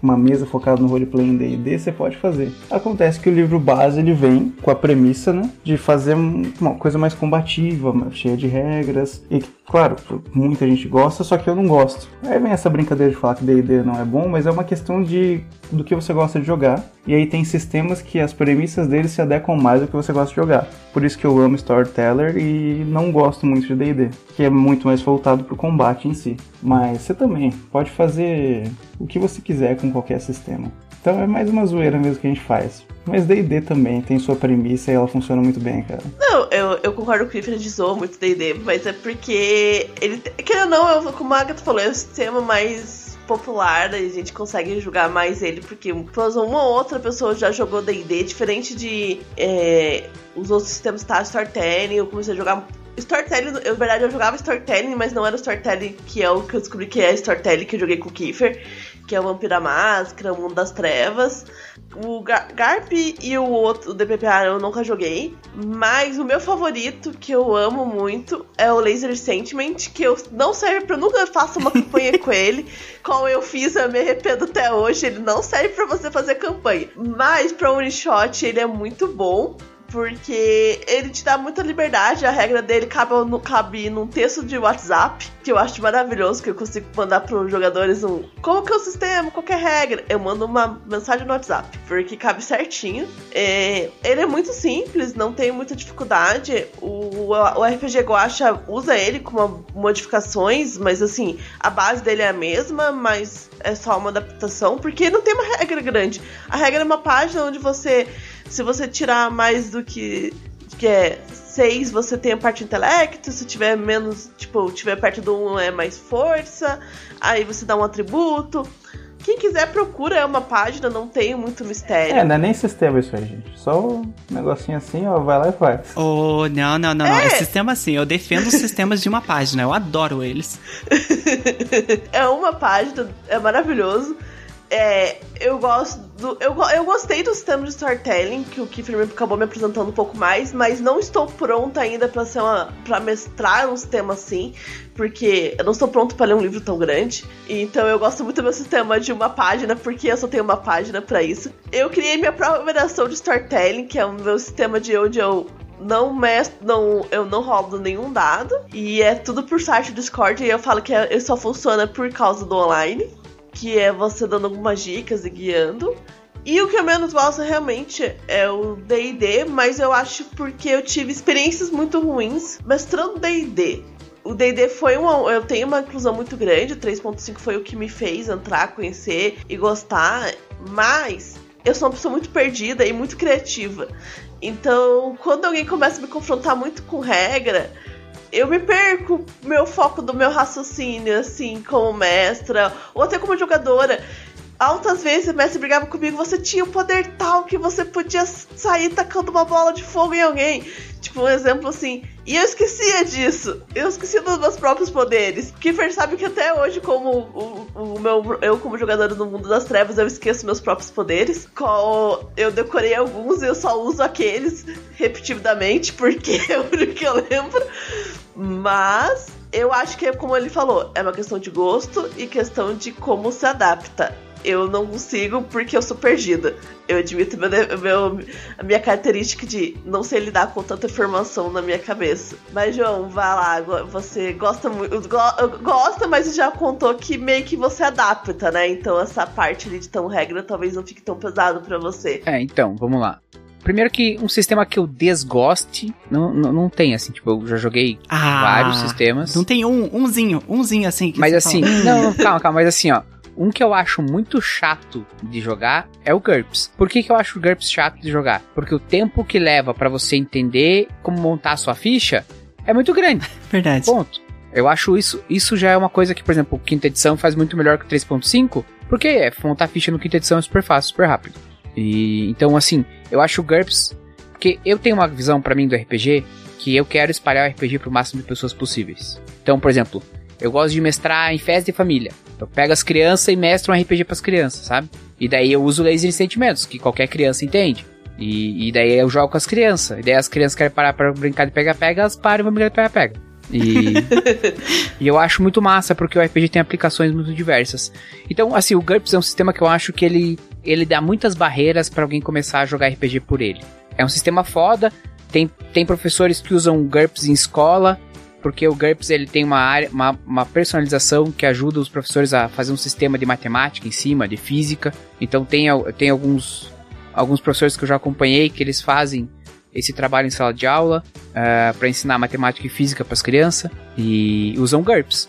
uma mesa focada no roleplay em D&D, você pode fazer. Acontece que o livro base, ele vem com a premissa, né, de fazer uma coisa mais combativa, cheia de regras, e claro, muita gente gosta, só que eu não gosto. Aí vem essa brincadeira de falar que D&D não é bom, mas é uma questão de do que você gosta de jogar. E aí tem sistemas que as premissas deles se adequam mais ao que você gosta de jogar. Por isso que eu amo Storyteller e não gosto muito de D&D, que é muito mais voltado pro combate em si. Mas você também pode fazer o que você quiser com qualquer sistema. Então é mais uma zoeira mesmo que a gente faz. Mas D&D também tem sua premissa e ela funciona muito bem, cara. Não, eu, eu concordo com o Clifford zoa muito D&D, mas é porque ele, querendo ou não, eu, como a Agatha falou, é o sistema mais popular, a gente consegue jogar mais ele, porque uma ou outra pessoa já jogou D&D, diferente de é, os outros sistemas, tá? Storytelling, eu comecei a jogar Storytelling, na verdade, eu jogava Storytelling, mas não era Storytelling que é o que eu descobri que é Storytelling que eu joguei com o Kiefer que é o Vampira Máscara, o Mundo das Trevas. O Garp e o outro, o DPPA, eu nunca joguei. Mas o meu favorito, que eu amo muito, é o Laser Sentiment, que eu não serve pra. Eu nunca faço uma campanha com ele. Como eu fiz, eu me arrependo até hoje. Ele não serve para você fazer campanha. Mas pra one shot ele é muito bom porque ele te dá muita liberdade, a regra dele cabe, no, cabe num texto de WhatsApp, que eu acho maravilhoso, que eu consigo mandar para os jogadores um como que é o sistema, qualquer regra. Eu mando uma mensagem no WhatsApp, porque cabe certinho. É, ele é muito simples, não tem muita dificuldade. O, o RPG Guacha usa ele com modificações, mas assim, a base dele é a mesma, mas é só uma adaptação, porque não tem uma regra grande. A regra é uma página onde você se você tirar mais do que, que é 6, você tem a parte intelecto. Se tiver menos, tipo, tiver perto do 1 é mais força. Aí você dá um atributo. Quem quiser procura, é uma página, não tem muito mistério. É, não é nem sistema isso aí, gente. Só um negocinho assim, ó, vai lá e faz. Oh, não, não, não, é. não. É sistema assim. Eu defendo os sistemas de uma página, eu adoro eles. é uma página, é maravilhoso. É, eu gosto do, eu, eu gostei do sistema de storytelling que o Kiefer acabou me apresentando um pouco mais, mas não estou pronta ainda para ser uma para mestrar um sistema assim, porque eu não estou pronto para ler um livro tão grande. Então eu gosto muito do meu sistema de uma página, porque eu só tenho uma página para isso. Eu criei minha própria versão de storytelling, que é o meu sistema de onde eu não mestro, não, eu não roubo nenhum dado. E é tudo por site do Discord. E eu falo que é, só funciona por causa do online que é você dando algumas dicas e guiando. E o que eu menos gosto realmente é o DD, mas eu acho porque eu tive experiências muito ruins mestrando DD. O DD foi uma. Eu tenho uma inclusão muito grande, o 3.5 foi o que me fez entrar, conhecer e gostar, mas eu sou uma pessoa muito perdida e muito criativa. Então, quando alguém começa a me confrontar muito com regra, eu me perco meu foco do meu raciocínio, assim, como mestra, ou até como jogadora. Altas vezes o mestre brigava comigo, você tinha um poder tal que você podia sair tacando uma bola de fogo em alguém. Tipo, um exemplo assim. E eu esquecia disso. Eu esquecia dos meus próprios poderes. Kiefer sabe que até hoje, como o, o, meu, eu como jogadora no mundo das trevas, eu esqueço meus próprios poderes. Qual eu decorei alguns e eu só uso aqueles repetidamente, porque é o único que eu lembro. Mas eu acho que é como ele falou, é uma questão de gosto e questão de como se adapta eu não consigo porque eu sou perdida. Eu admito meu, meu, a minha característica de não sei lidar com tanta informação na minha cabeça. Mas, João, vai lá. Você gosta muito. Gosta, mas já contou que meio que você adapta, né? Então essa parte ali de tão regra talvez não fique tão pesado para você. É, então, vamos lá. Primeiro que um sistema que eu desgoste, não, não, não tem, assim, tipo, eu já joguei ah, vários sistemas. Não tem um, umzinho, umzinho assim. mas assim, não, não, calma, calma, mas assim, ó, um que eu acho muito chato de jogar é o GURPS. Por que, que eu acho o GURPS chato de jogar? Porque o tempo que leva para você entender como montar a sua ficha é muito grande. Verdade. Ponto. Eu acho isso, isso já é uma coisa que, por exemplo, quinta edição faz muito melhor que 3.5, porque é, montar ficha no quinta edição é super fácil, super rápido. E então assim, eu acho o GURPS porque eu tenho uma visão para mim do RPG que eu quero espalhar o RPG para o máximo de pessoas possíveis. Então, por exemplo, eu gosto de mestrar em festa de família. Eu pego as crianças e mestro um RPG para as crianças, sabe? E daí eu uso laser de sentimentos, que qualquer criança entende. E, e, daí eu jogo com as crianças. E daí as crianças querem parar pra brincar de pega-pega, elas param e vão brincar de pega-pega. E, e eu acho muito massa, porque o RPG tem aplicações muito diversas. Então, assim, o GURPS é um sistema que eu acho que ele, ele dá muitas barreiras para alguém começar a jogar RPG por ele. É um sistema foda, tem, tem professores que usam GURPS em escola, porque o GURPS ele tem uma, área, uma, uma, personalização que ajuda os professores a fazer um sistema de matemática em cima, de física. Então tem, tem alguns, alguns professores que eu já acompanhei que eles fazem esse trabalho em sala de aula uh, eh, para ensinar matemática e física para as crianças e usam GURPS.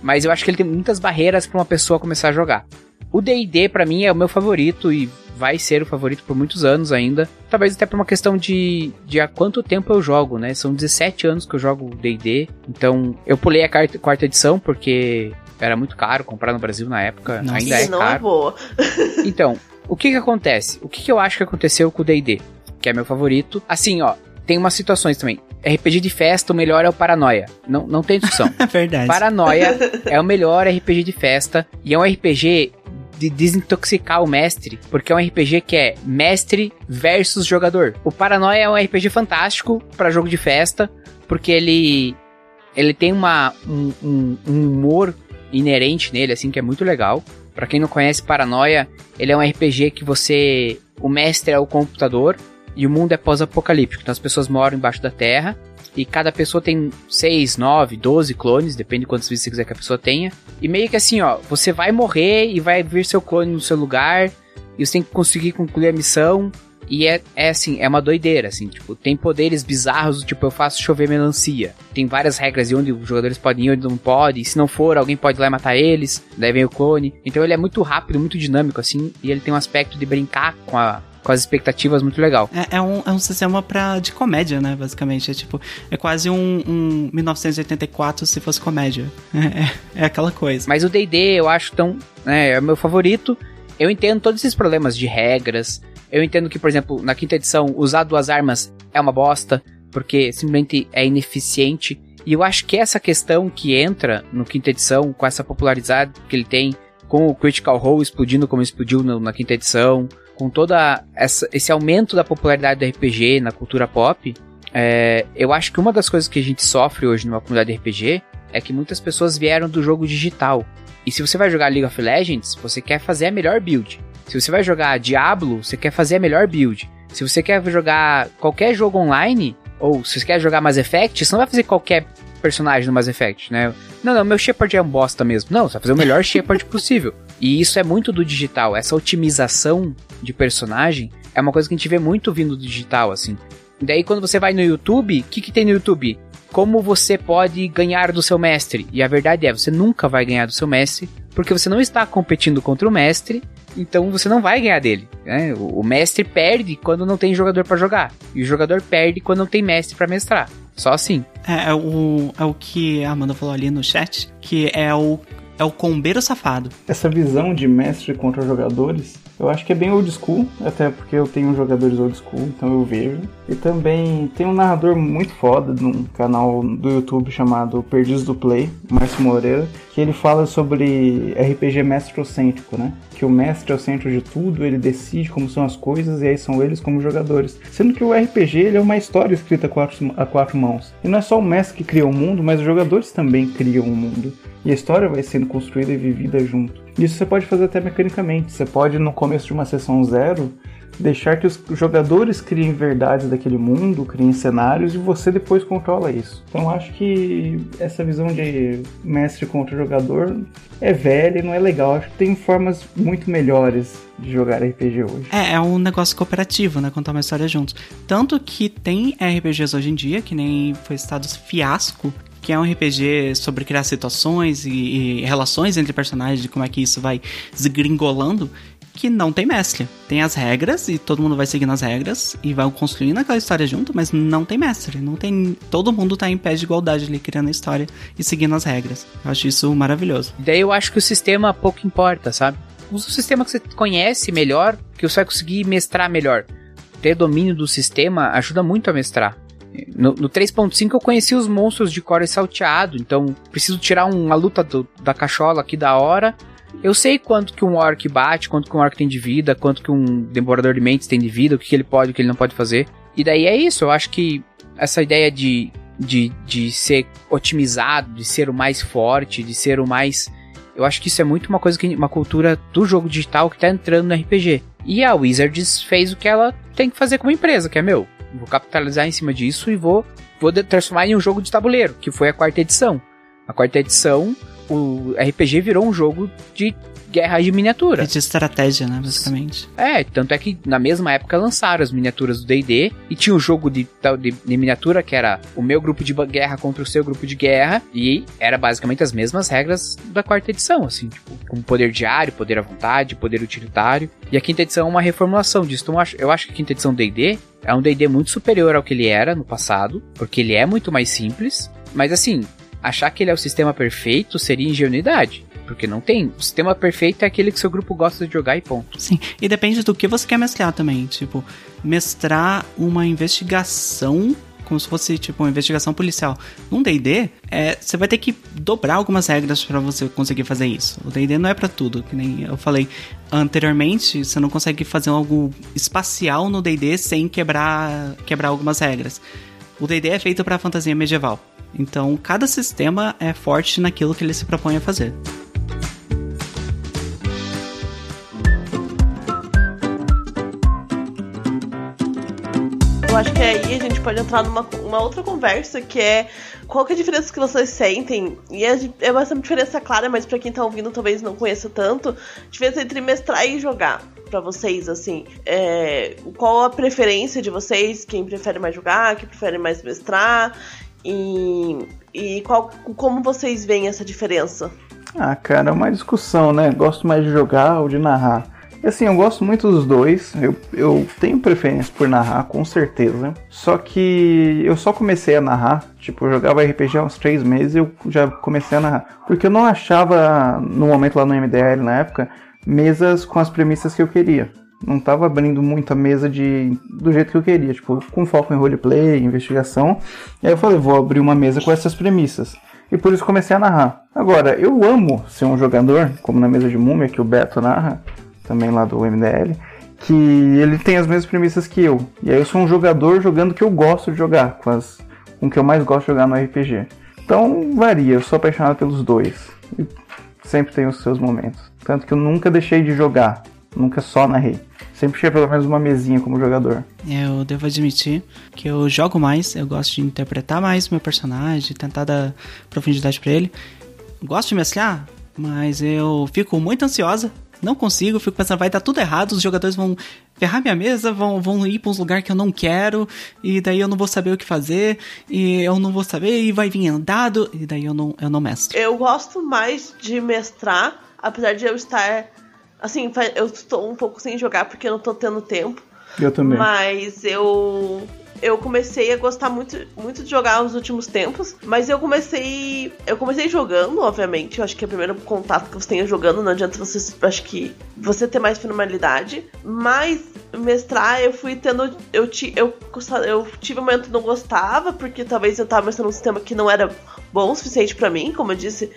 Mas eu acho que ele tem muitas barreiras para uma pessoa começar a jogar. O D&D para mim é o meu favorito e vai ser o favorito por muitos anos ainda. Talvez até por uma questão de, de há quanto tempo eu jogo, né? São 17 anos que eu jogo D&D. Então, eu pulei a quarta, quarta edição porque era muito caro comprar no Brasil na época. Nossa, ainda é não é caro. É boa. então, o que que acontece? O que que eu acho que aconteceu com o D&D? Que é meu favorito. Assim, ó, tem umas situações também. RPG de festa, o melhor é o Paranoia. Não, não tem discussão. Verdade. Paranoia é o melhor RPG de festa. E é um RPG de desintoxicar o mestre, porque é um RPG que é mestre versus jogador. O Paranoia é um RPG fantástico para jogo de festa, porque ele ele tem uma, um, um, um humor inerente nele, assim, que é muito legal. Para quem não conhece Paranoia, ele é um RPG que você. O mestre é o computador e o mundo é pós-apocalíptico. Então as pessoas moram embaixo da terra e cada pessoa tem 6, 9, 12 clones, depende de quantas você quiser que a pessoa tenha. E meio que assim, ó, você vai morrer e vai vir seu clone no seu lugar e você tem que conseguir concluir a missão. E é, é assim, é uma doideira, assim, tipo, tem poderes bizarros, tipo, eu faço chover melancia. Tem várias regras de onde os jogadores podem ir, onde não pode. E se não for, alguém pode ir lá e matar eles. Daí vem o clone. Então ele é muito rápido, muito dinâmico, assim, e ele tem um aspecto de brincar com a, com as expectativas muito legal. É, é, um, é um sistema pra, de comédia, né? Basicamente. É tipo, é quase um, um 1984 se fosse comédia. É, é, é aquela coisa. Mas o DD eu acho tão. Né, é o meu favorito. Eu entendo todos esses problemas de regras, eu entendo que, por exemplo, na quinta edição, usar duas armas é uma bosta, porque simplesmente é ineficiente. E eu acho que essa questão que entra no quinta edição, com essa popularidade que ele tem, com o Critical Role explodindo como explodiu no, na quinta edição, com toda essa, esse aumento da popularidade do RPG na cultura pop, é, eu acho que uma das coisas que a gente sofre hoje numa comunidade de RPG é que muitas pessoas vieram do jogo digital. E se você vai jogar League of Legends, você quer fazer a melhor build. Se você vai jogar Diablo, você quer fazer a melhor build. Se você quer jogar qualquer jogo online, ou se você quer jogar Mass Effect, você não vai fazer qualquer personagem no Mass Effect, né? Não, não, meu Shepard é um bosta mesmo. Não, você vai fazer o melhor Shepard possível. E isso é muito do digital. Essa otimização de personagem é uma coisa que a gente vê muito vindo do digital, assim. Daí quando você vai no YouTube, o que, que tem no YouTube? Como você pode ganhar do seu mestre? E a verdade é, você nunca vai ganhar do seu mestre, porque você não está competindo contra o mestre, então você não vai ganhar dele. Né? O, mestre perde quando não tem jogador para jogar. E o jogador perde quando não tem mestre para mestrar. Só assim. É, é, o, é o que a Amanda falou ali no chat, que é o, é o combeiro safado. Essa visão de mestre contra jogadores eu acho que é bem old school, até porque eu tenho jogadores old school, então eu vejo. E também tem um narrador muito foda num canal do YouTube chamado Perdidos do Play, Márcio Moreira, que ele fala sobre RPG mestrocêntrico, né? Que o mestre é o centro de tudo, ele decide como são as coisas e aí são eles como jogadores. Sendo que o RPG é uma história escrita a quatro, a quatro mãos. E não é só o mestre que cria o mundo, mas os jogadores também criam o mundo. E a história vai sendo construída e vivida junto. Isso você pode fazer até mecanicamente. Você pode, no começo de uma sessão zero, deixar que os jogadores criem verdades daquele mundo, criem cenários e você depois controla isso. Então acho que essa visão de mestre contra jogador é velha e não é legal. Acho que tem formas muito melhores de jogar RPG hoje. É, é um negócio cooperativo, né? Contar uma história juntos. Tanto que tem RPGs hoje em dia, que nem foi citado Fiasco, que é um RPG sobre criar situações e, e relações entre personagens, de como é que isso vai desgringolando, que não tem mestre. Tem as regras e todo mundo vai seguindo as regras e vai construindo aquela história junto, mas não tem mestre. Não tem. Todo mundo tá em pé de igualdade ali, criando a história e seguindo as regras. Eu acho isso maravilhoso. Daí eu acho que o sistema pouco importa, sabe? Usa o sistema que você conhece melhor, que você vai conseguir mestrar melhor. Ter domínio do sistema ajuda muito a mestrar. No, no 3.5 eu conheci os monstros de core salteado, então preciso tirar uma luta do, da cachola aqui da hora. Eu sei quanto que um orc bate, quanto que um orc tem de vida, quanto que um devorador de mentes tem de vida, o que, que ele pode, o que ele não pode fazer. E daí é isso, eu acho que essa ideia de, de, de ser otimizado, de ser o mais forte, de ser o mais. Eu acho que isso é muito uma coisa que. uma cultura do jogo digital que tá entrando no RPG. E a Wizards fez o que ela tem que fazer como empresa, que é meu. Vou capitalizar em cima disso e vou, vou transformar em um jogo de tabuleiro, que foi a quarta edição. A quarta edição, o RPG virou um jogo de guerra de miniatura. De estratégia, né, basicamente. É, tanto é que na mesma época lançaram as miniaturas do D&D e tinha um jogo de, de, de, miniatura que era o meu grupo de guerra contra o seu grupo de guerra e era basicamente as mesmas regras da quarta edição, assim, tipo, com poder diário, poder à vontade, poder utilitário. E a quinta edição é uma reformulação disso. Então eu acho, eu acho que a quinta edição D&D é um D&D muito superior ao que ele era no passado, porque ele é muito mais simples, mas assim, achar que ele é o sistema perfeito seria ingenuidade. Porque não tem. O sistema perfeito é aquele que seu grupo gosta de jogar e ponto. Sim, e depende do que você quer mestrar também. Tipo, mestrar uma investigação como se fosse tipo uma investigação policial. Num D&D, é, você vai ter que dobrar algumas regras para você conseguir fazer isso. O D&D não é para tudo, que nem eu falei anteriormente, você não consegue fazer algo espacial no D&D sem quebrar quebrar algumas regras. O D&D é feito para fantasia medieval. Então, cada sistema é forte naquilo que ele se propõe a fazer. Acho que aí a gente pode entrar numa uma outra conversa que é qual que é a diferença que vocês sentem? E é, é uma diferença clara, mas para quem tá ouvindo talvez não conheça tanto, diferença entre mestrar e jogar para vocês, assim. É, qual a preferência de vocês? Quem prefere mais jogar, quem prefere mais mestrar? E, e qual, como vocês veem essa diferença? Ah, cara, é uma discussão, né? Gosto mais de jogar ou de narrar. E assim, eu gosto muito dos dois. Eu, eu tenho preferência por narrar, com certeza. Só que eu só comecei a narrar. Tipo, eu jogava RPG há uns três meses e eu já comecei a narrar. Porque eu não achava, no momento lá no MDL, na época, mesas com as premissas que eu queria. Não tava abrindo muita mesa de do jeito que eu queria, tipo, com foco em roleplay, investigação. E aí eu falei, vou abrir uma mesa com essas premissas. E por isso comecei a narrar. Agora, eu amo ser um jogador, como na mesa de Múmia, que o Beto narra, também lá do MDL, que ele tem as mesmas premissas que eu. E aí eu sou um jogador jogando o que eu gosto de jogar, com, as, com o que eu mais gosto de jogar no RPG. Então varia, eu sou apaixonado pelos dois. E sempre tem os seus momentos. Tanto que eu nunca deixei de jogar, nunca só narrei. Sempre tinha pelo menos uma mesinha como jogador. Eu devo admitir que eu jogo mais, eu gosto de interpretar mais meu personagem, tentar dar profundidade para ele. Gosto de mesclar, mas eu fico muito ansiosa. Não consigo, fico pensando, vai dar tudo errado, os jogadores vão ferrar minha mesa, vão, vão ir para uns lugares que eu não quero, e daí eu não vou saber o que fazer, e eu não vou saber, e vai vir andado, e daí eu não, eu não mestro. Eu gosto mais de mestrar, apesar de eu estar. Assim, eu estou um pouco sem jogar porque eu não estou tendo tempo. Eu também. Mas eu eu comecei a gostar muito, muito de jogar nos últimos tempos, mas eu comecei. Eu comecei jogando, obviamente. Eu acho que é o primeiro contato que você tenha jogando, não adianta você. Acho que você ter mais formalidade. Mas mestrar, eu fui tendo. Eu, ti, eu, eu tive um momento que não gostava, porque talvez eu tava mestrando um sistema que não era bom o suficiente para mim, como eu disse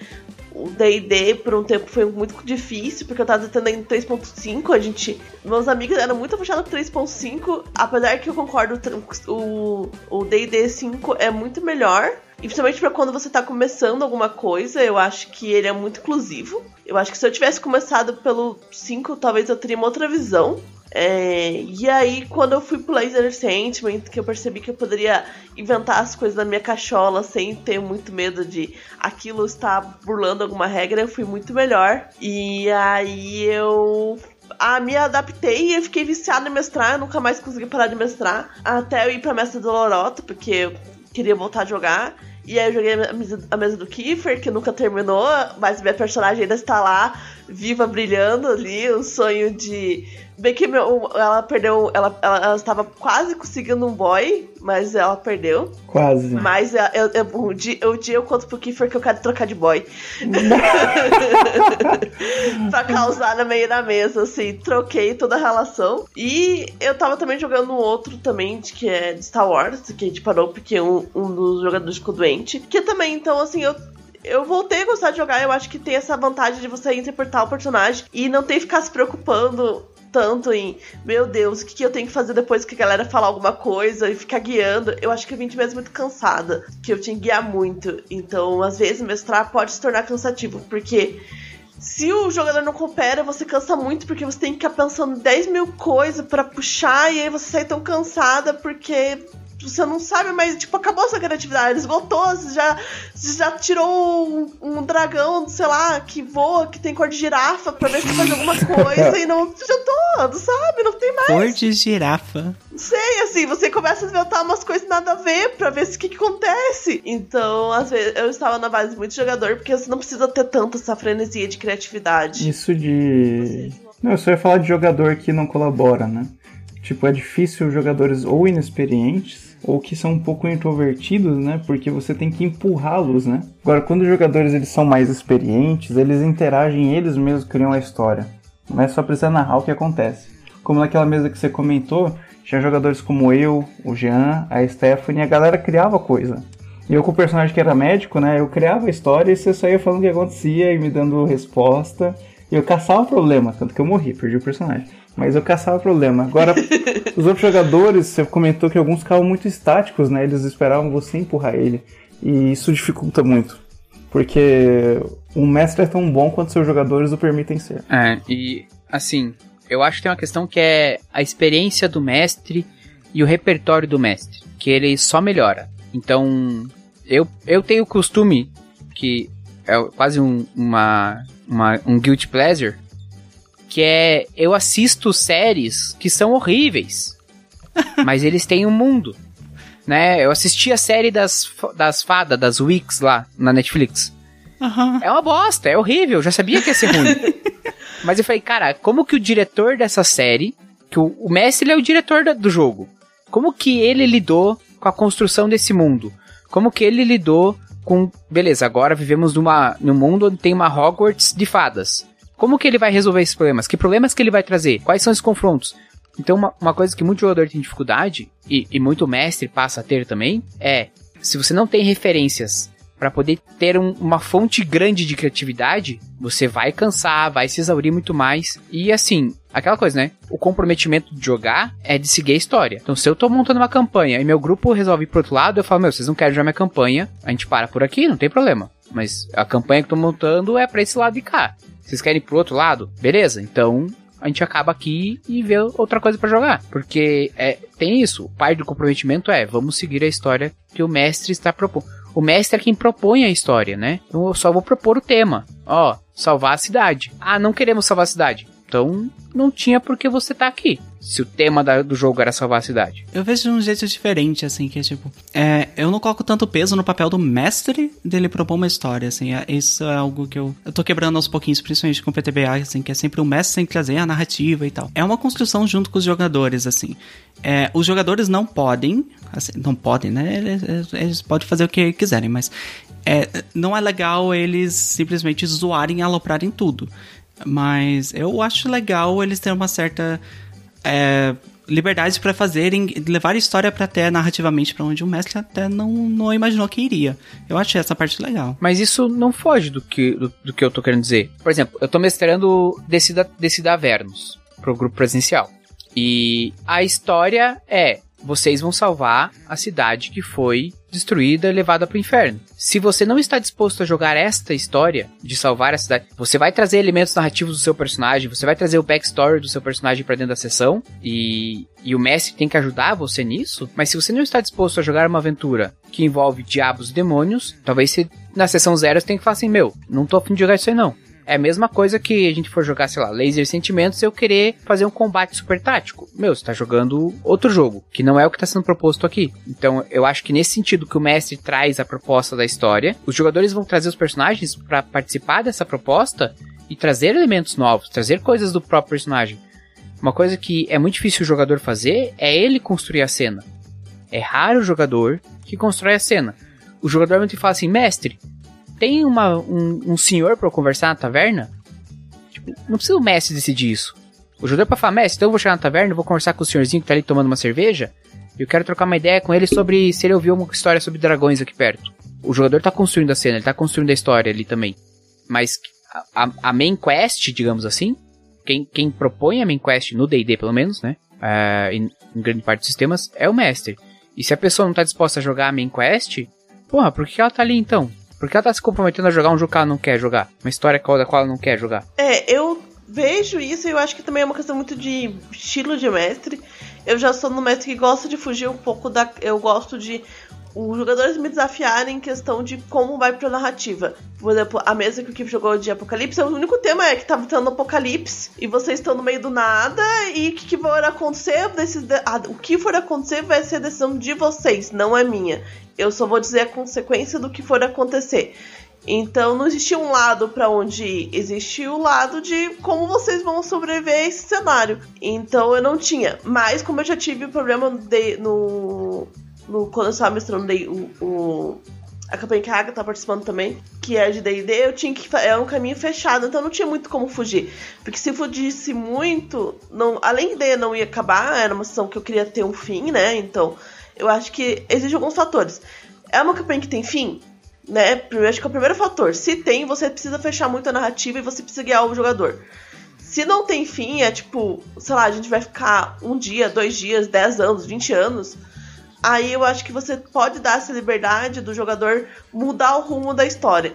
o D&D por um tempo foi muito difícil, porque eu tava entendendo 3.5, a gente... Meus amigos eram muito apaixonados por 3.5, apesar que eu concordo, o, o D&D 5 é muito melhor, e principalmente para quando você tá começando alguma coisa, eu acho que ele é muito inclusivo. Eu acho que se eu tivesse começado pelo 5, talvez eu teria uma outra visão. É, e aí, quando eu fui pro Laser Sentiment, que eu percebi que eu poderia inventar as coisas na minha cachola sem ter muito medo de aquilo estar burlando alguma regra, eu fui muito melhor. E aí eu ah, me adaptei e fiquei viciada em mestrar, eu nunca mais consegui parar de mestrar. Até eu ir pra do Loroto, porque eu queria voltar a jogar. E aí eu joguei a mesa, a mesa do Kiefer, que nunca terminou, mas minha personagem ainda está lá, viva, brilhando ali, o sonho de Bem que meu, ela perdeu. Ela, ela, ela, estava quase conseguindo um boy, mas ela perdeu. Quase. Mas eu, eu, eu, um, dia, um dia eu conto pro Kiefer que eu quero trocar de boy. pra causar no meio da mesa, assim. Troquei toda a relação. E eu tava também jogando um outro também, que é de Star Wars, que a gente parou porque um, um dos jogadores ficou doente. Que também, então, assim, eu eu voltei a gostar de jogar. Eu acho que tem essa vantagem de você interpretar o personagem e não ter que ficar se preocupando tanto em, meu Deus, o que, que eu tenho que fazer depois que a galera falar alguma coisa e ficar guiando. Eu acho que eu vim de mesmo muito cansada, que eu tinha que guiar muito. Então, às vezes, mestrar pode se tornar cansativo, porque se o jogador não coopera, você cansa muito porque você tem que ficar pensando 10 mil coisas para puxar e aí você sai tão cansada porque você não sabe, mas tipo, acabou sua criatividade, esgotou, você já, você já tirou um, um, dragão, sei lá, que voa, que tem cor de girafa, pra ver se faz alguma coisa e não todo, sabe? Não tem mais. Cor de girafa. Sei, assim, você começa a inventar umas coisas nada a ver pra ver o que, que acontece. Então, às vezes, eu estava na base muito jogador, porque você não precisa ter tanta essa frenesia de criatividade. Isso de. Não, eu só ia falar de jogador que não colabora, né? Tipo, é difícil jogadores ou inexperientes ou que são um pouco introvertidos, né? Porque você tem que empurrá-los, né? Agora, quando os jogadores eles são mais experientes, eles interagem, eles mesmos criam a história. Mas só precisa narrar o que acontece. Como naquela mesa que você comentou, tinha jogadores como eu, o Jean, a Stephanie, a galera criava coisa. E eu com o personagem que era médico, né? Eu criava a história e você só ia falando o que acontecia e me dando resposta. E eu caçava o problema, tanto que eu morri, perdi o personagem. Mas eu caçava problema. Agora, os outros jogadores, você comentou que alguns ficavam muito estáticos, né? Eles esperavam você empurrar ele. E isso dificulta muito. Porque um mestre é tão bom quanto seus jogadores o permitem ser. É, e assim, eu acho que tem uma questão que é a experiência do mestre e o repertório do mestre, que ele só melhora. Então, eu, eu tenho o costume, que é quase um, uma, uma, um guilty pleasure, que é eu assisto séries que são horríveis, mas eles têm um mundo. Né? Eu assisti a série das, das fadas, das Wicks lá na Netflix. Uhum. É uma bosta, é horrível, já sabia que ia ser ruim. mas eu falei, cara, como que o diretor dessa série, que o, o mestre é o diretor do jogo, como que ele lidou com a construção desse mundo? Como que ele lidou com, beleza, agora vivemos numa, num mundo onde tem uma Hogwarts de fadas. Como que ele vai resolver esses problemas? Que problemas que ele vai trazer? Quais são os confrontos? Então, uma, uma coisa que muito jogador tem dificuldade, e, e muito mestre passa a ter também, é se você não tem referências para poder ter um, uma fonte grande de criatividade, você vai cansar, vai se exaurir muito mais. E assim, aquela coisa, né? O comprometimento de jogar é de seguir a história. Então, se eu tô montando uma campanha e meu grupo resolve ir pro outro lado, eu falo, meu, vocês não querem jogar minha campanha, a gente para por aqui, não tem problema. Mas a campanha que eu tô montando é pra esse lado de cá. Vocês querem ir pro outro lado? Beleza, então a gente acaba aqui e vê outra coisa para jogar. Porque é, tem isso, o pai do comprometimento é, vamos seguir a história que o mestre está propondo o mestre é quem propõe a história, né? Então eu só vou propor o tema. Ó, salvar a cidade. Ah, não queremos salvar a cidade. Então não tinha por que você tá aqui. Se o tema da, do jogo era salvar a cidade. Eu vejo de um jeito diferente, assim, que é tipo. É, eu não coloco tanto peso no papel do mestre dele propor uma história, assim. É, isso é algo que eu. Eu tô quebrando aos pouquinhos, principalmente com o PTBA, assim, que é sempre o mestre tem que trazer a narrativa e tal. É uma construção junto com os jogadores, assim. É, os jogadores não podem. Assim, não podem, né? Eles, eles podem fazer o que quiserem, mas. É, não é legal eles simplesmente zoarem e aloprarem tudo. Mas eu acho legal eles terem uma certa é, liberdade para fazerem, levar a história para até narrativamente para onde o mestre até não, não imaginou que iria. Eu achei essa parte legal. Mas isso não foge do que, do, do que eu tô querendo dizer. Por exemplo, eu tô mestrando Decida, Decida Avernus pro grupo presencial. E a história é vocês vão salvar a cidade que foi destruída e levada para o inferno. Se você não está disposto a jogar esta história de salvar a cidade, você vai trazer elementos narrativos do seu personagem, você vai trazer o backstory do seu personagem para dentro da sessão e, e o mestre tem que ajudar você nisso. Mas se você não está disposto a jogar uma aventura que envolve diabos e demônios, talvez você, na sessão zero você tenha que falar assim: meu, não tô afim de jogar isso aí não. É a mesma coisa que a gente for jogar, sei lá, Laser Sentimentos eu querer fazer um combate super tático. Meu, você tá jogando outro jogo, que não é o que tá sendo proposto aqui. Então, eu acho que nesse sentido que o mestre traz a proposta da história, os jogadores vão trazer os personagens para participar dessa proposta e trazer elementos novos, trazer coisas do próprio personagem. Uma coisa que é muito difícil o jogador fazer é ele construir a cena. É raro o jogador que constrói a cena. O jogador muito fala assim, mestre, tem uma, um, um senhor para conversar na taverna, tipo, não precisa o mestre decidir isso. O jogador para falar, mestre, então eu vou chegar na taverna, vou conversar com o senhorzinho que tá ali tomando uma cerveja, e eu quero trocar uma ideia com ele sobre se ele ouviu uma história sobre dragões aqui perto. O jogador tá construindo a cena, ele tá construindo a história ali também. Mas a, a main quest, digamos assim, quem, quem propõe a main quest no D&D pelo menos, né, uh, em, em, grande parte dos sistemas, é o mestre. E se a pessoa não tá disposta a jogar a main quest, porra, por que ela tá ali então? Porque ela tá se comprometendo a jogar um jogo que ela não quer jogar. Uma história da qual ela não quer jogar. É, eu vejo isso e eu acho que também é uma questão muito de estilo de mestre. Eu já sou no mestre que gosta de fugir um pouco da. Eu gosto de os jogadores me desafiarem em questão de como vai pra narrativa. Por exemplo, a mesa que o Kip jogou de Apocalipse, o único tema é que tá tendo Apocalipse e vocês estão no meio do nada e o que, que acontecer, ah, o que for acontecer vai ser a decisão de vocês, não é minha. Eu só vou dizer a consequência do que for acontecer. Então não existe um lado para onde ir, existe o lado de como vocês vão sobreviver a esse cenário. Então eu não tinha. Mas como eu já tive o problema de, no, no, quando eu estava mestrando o, o, a campanha que a Agatha tá participando também, que é de D&D, eu tinha que é um caminho fechado, então não tinha muito como fugir. Porque se fugisse muito, não, além de não ia acabar, era uma sessão que eu queria ter um fim, né? Então eu acho que existem alguns fatores. É uma campanha que tem fim? Né? Eu acho que é o primeiro fator. Se tem, você precisa fechar muito a narrativa e você precisa guiar o jogador. Se não tem fim, é tipo, sei lá, a gente vai ficar um dia, dois dias, dez anos, vinte anos. Aí eu acho que você pode dar essa liberdade do jogador mudar o rumo da história.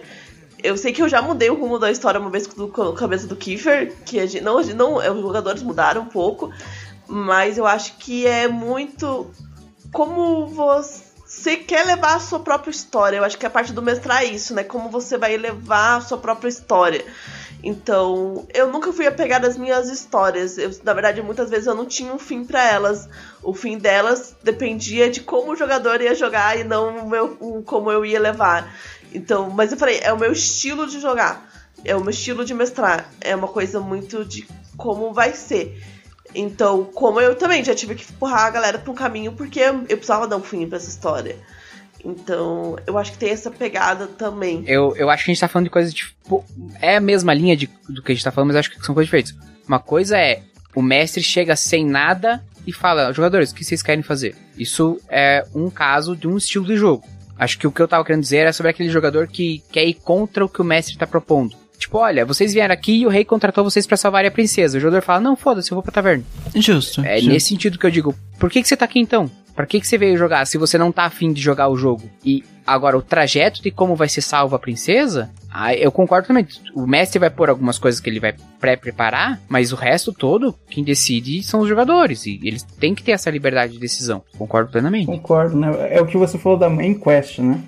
Eu sei que eu já mudei o rumo da história uma vez com a cabeça do Kiefer, que a gente, não, não, os jogadores mudaram um pouco, Mas eu acho que é muito como você quer levar a sua própria história. Eu acho que a parte do mestrar é isso, né? Como você vai levar a sua própria história. Então, eu nunca fui apegada às minhas histórias. Eu, na verdade, muitas vezes eu não tinha um fim para elas. O fim delas dependia de como o jogador ia jogar e não o meu, o, como eu ia levar. Então, mas eu falei, é o meu estilo de jogar. É o meu estilo de mestrar. É uma coisa muito de como vai ser. Então, como eu também já tive que empurrar a galera pra um caminho porque eu precisava dar um fim pra essa história. Então, eu acho que tem essa pegada também. Eu, eu acho que a gente tá falando de coisas tipo. É a mesma linha de, do que a gente tá falando, mas acho que são coisas diferentes. Uma coisa é o mestre chega sem nada e fala: jogadores, o que vocês querem fazer? Isso é um caso de um estilo de jogo. Acho que o que eu tava querendo dizer era sobre aquele jogador que quer ir contra o que o mestre tá propondo. Tipo, olha, vocês vieram aqui e o rei contratou vocês para salvar a princesa. O jogador fala, não, foda-se, eu vou pra taverna. Justo. É justo. nesse sentido que eu digo, por que, que você tá aqui então? Pra que, que você veio jogar se você não tá afim de jogar o jogo? E agora, o trajeto de como vai ser salva a princesa, ah, eu concordo também. O mestre vai pôr algumas coisas que ele vai pré-preparar, mas o resto todo, quem decide são os jogadores. E eles têm que ter essa liberdade de decisão. Concordo plenamente. Concordo, né? É o que você falou da main quest, né?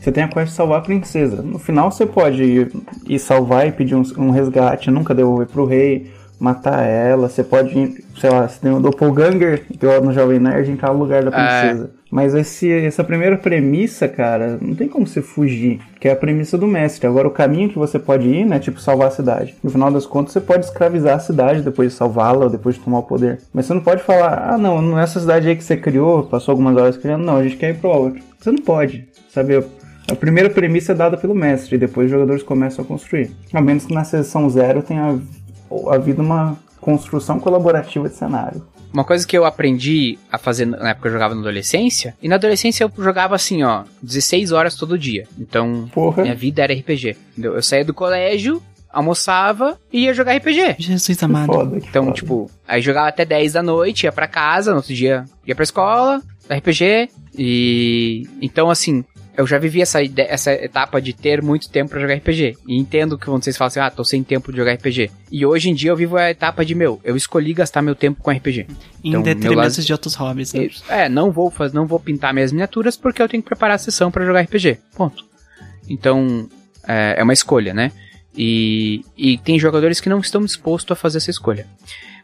Você tem a quest de salvar a princesa. No final você pode ir, ir salvar e pedir um, um resgate, nunca devolver pro rei matar ela, você pode, sei lá, você tem um doppelganger, igual no Jovem Nerd, entrar no lugar da princesa. É. Mas esse, essa primeira premissa, cara, não tem como você fugir, que é a premissa do mestre. Agora, o caminho que você pode ir, né, tipo, salvar a cidade. No final das contas, você pode escravizar a cidade depois de salvá-la, ou depois de tomar o poder. Mas você não pode falar, ah, não, nessa cidade aí que você criou, passou algumas horas criando, não, a gente quer ir pro outro. Você não pode, sabe? A primeira premissa é dada pelo mestre, e depois os jogadores começam a construir. Ao menos que na sessão zero tenha havido uma construção colaborativa de cenário. Uma coisa que eu aprendi a fazer na época que eu jogava na adolescência, e na adolescência eu jogava assim, ó, 16 horas todo dia. Então, Porra. minha vida era RPG. Entendeu? Eu saía do colégio, almoçava e ia jogar RPG. Jesus amado. Foda, então, foda. tipo, aí jogava até 10 da noite, ia para casa, no outro dia ia pra escola, RPG, e. Então, assim, eu já vivi essa, essa etapa de ter muito tempo para jogar RPG. E entendo que vocês falam assim, ah, tô sem tempo de jogar RPG. E hoje em dia eu vivo a etapa de, meu, eu escolhi gastar meu tempo com RPG. Em então, detrimento lado... de outros hobbies, né? É, não vou, fazer, não vou pintar minhas miniaturas porque eu tenho que preparar a sessão para jogar RPG. Ponto. Então, é, é uma escolha, né? E, e tem jogadores que não estão dispostos a fazer essa escolha.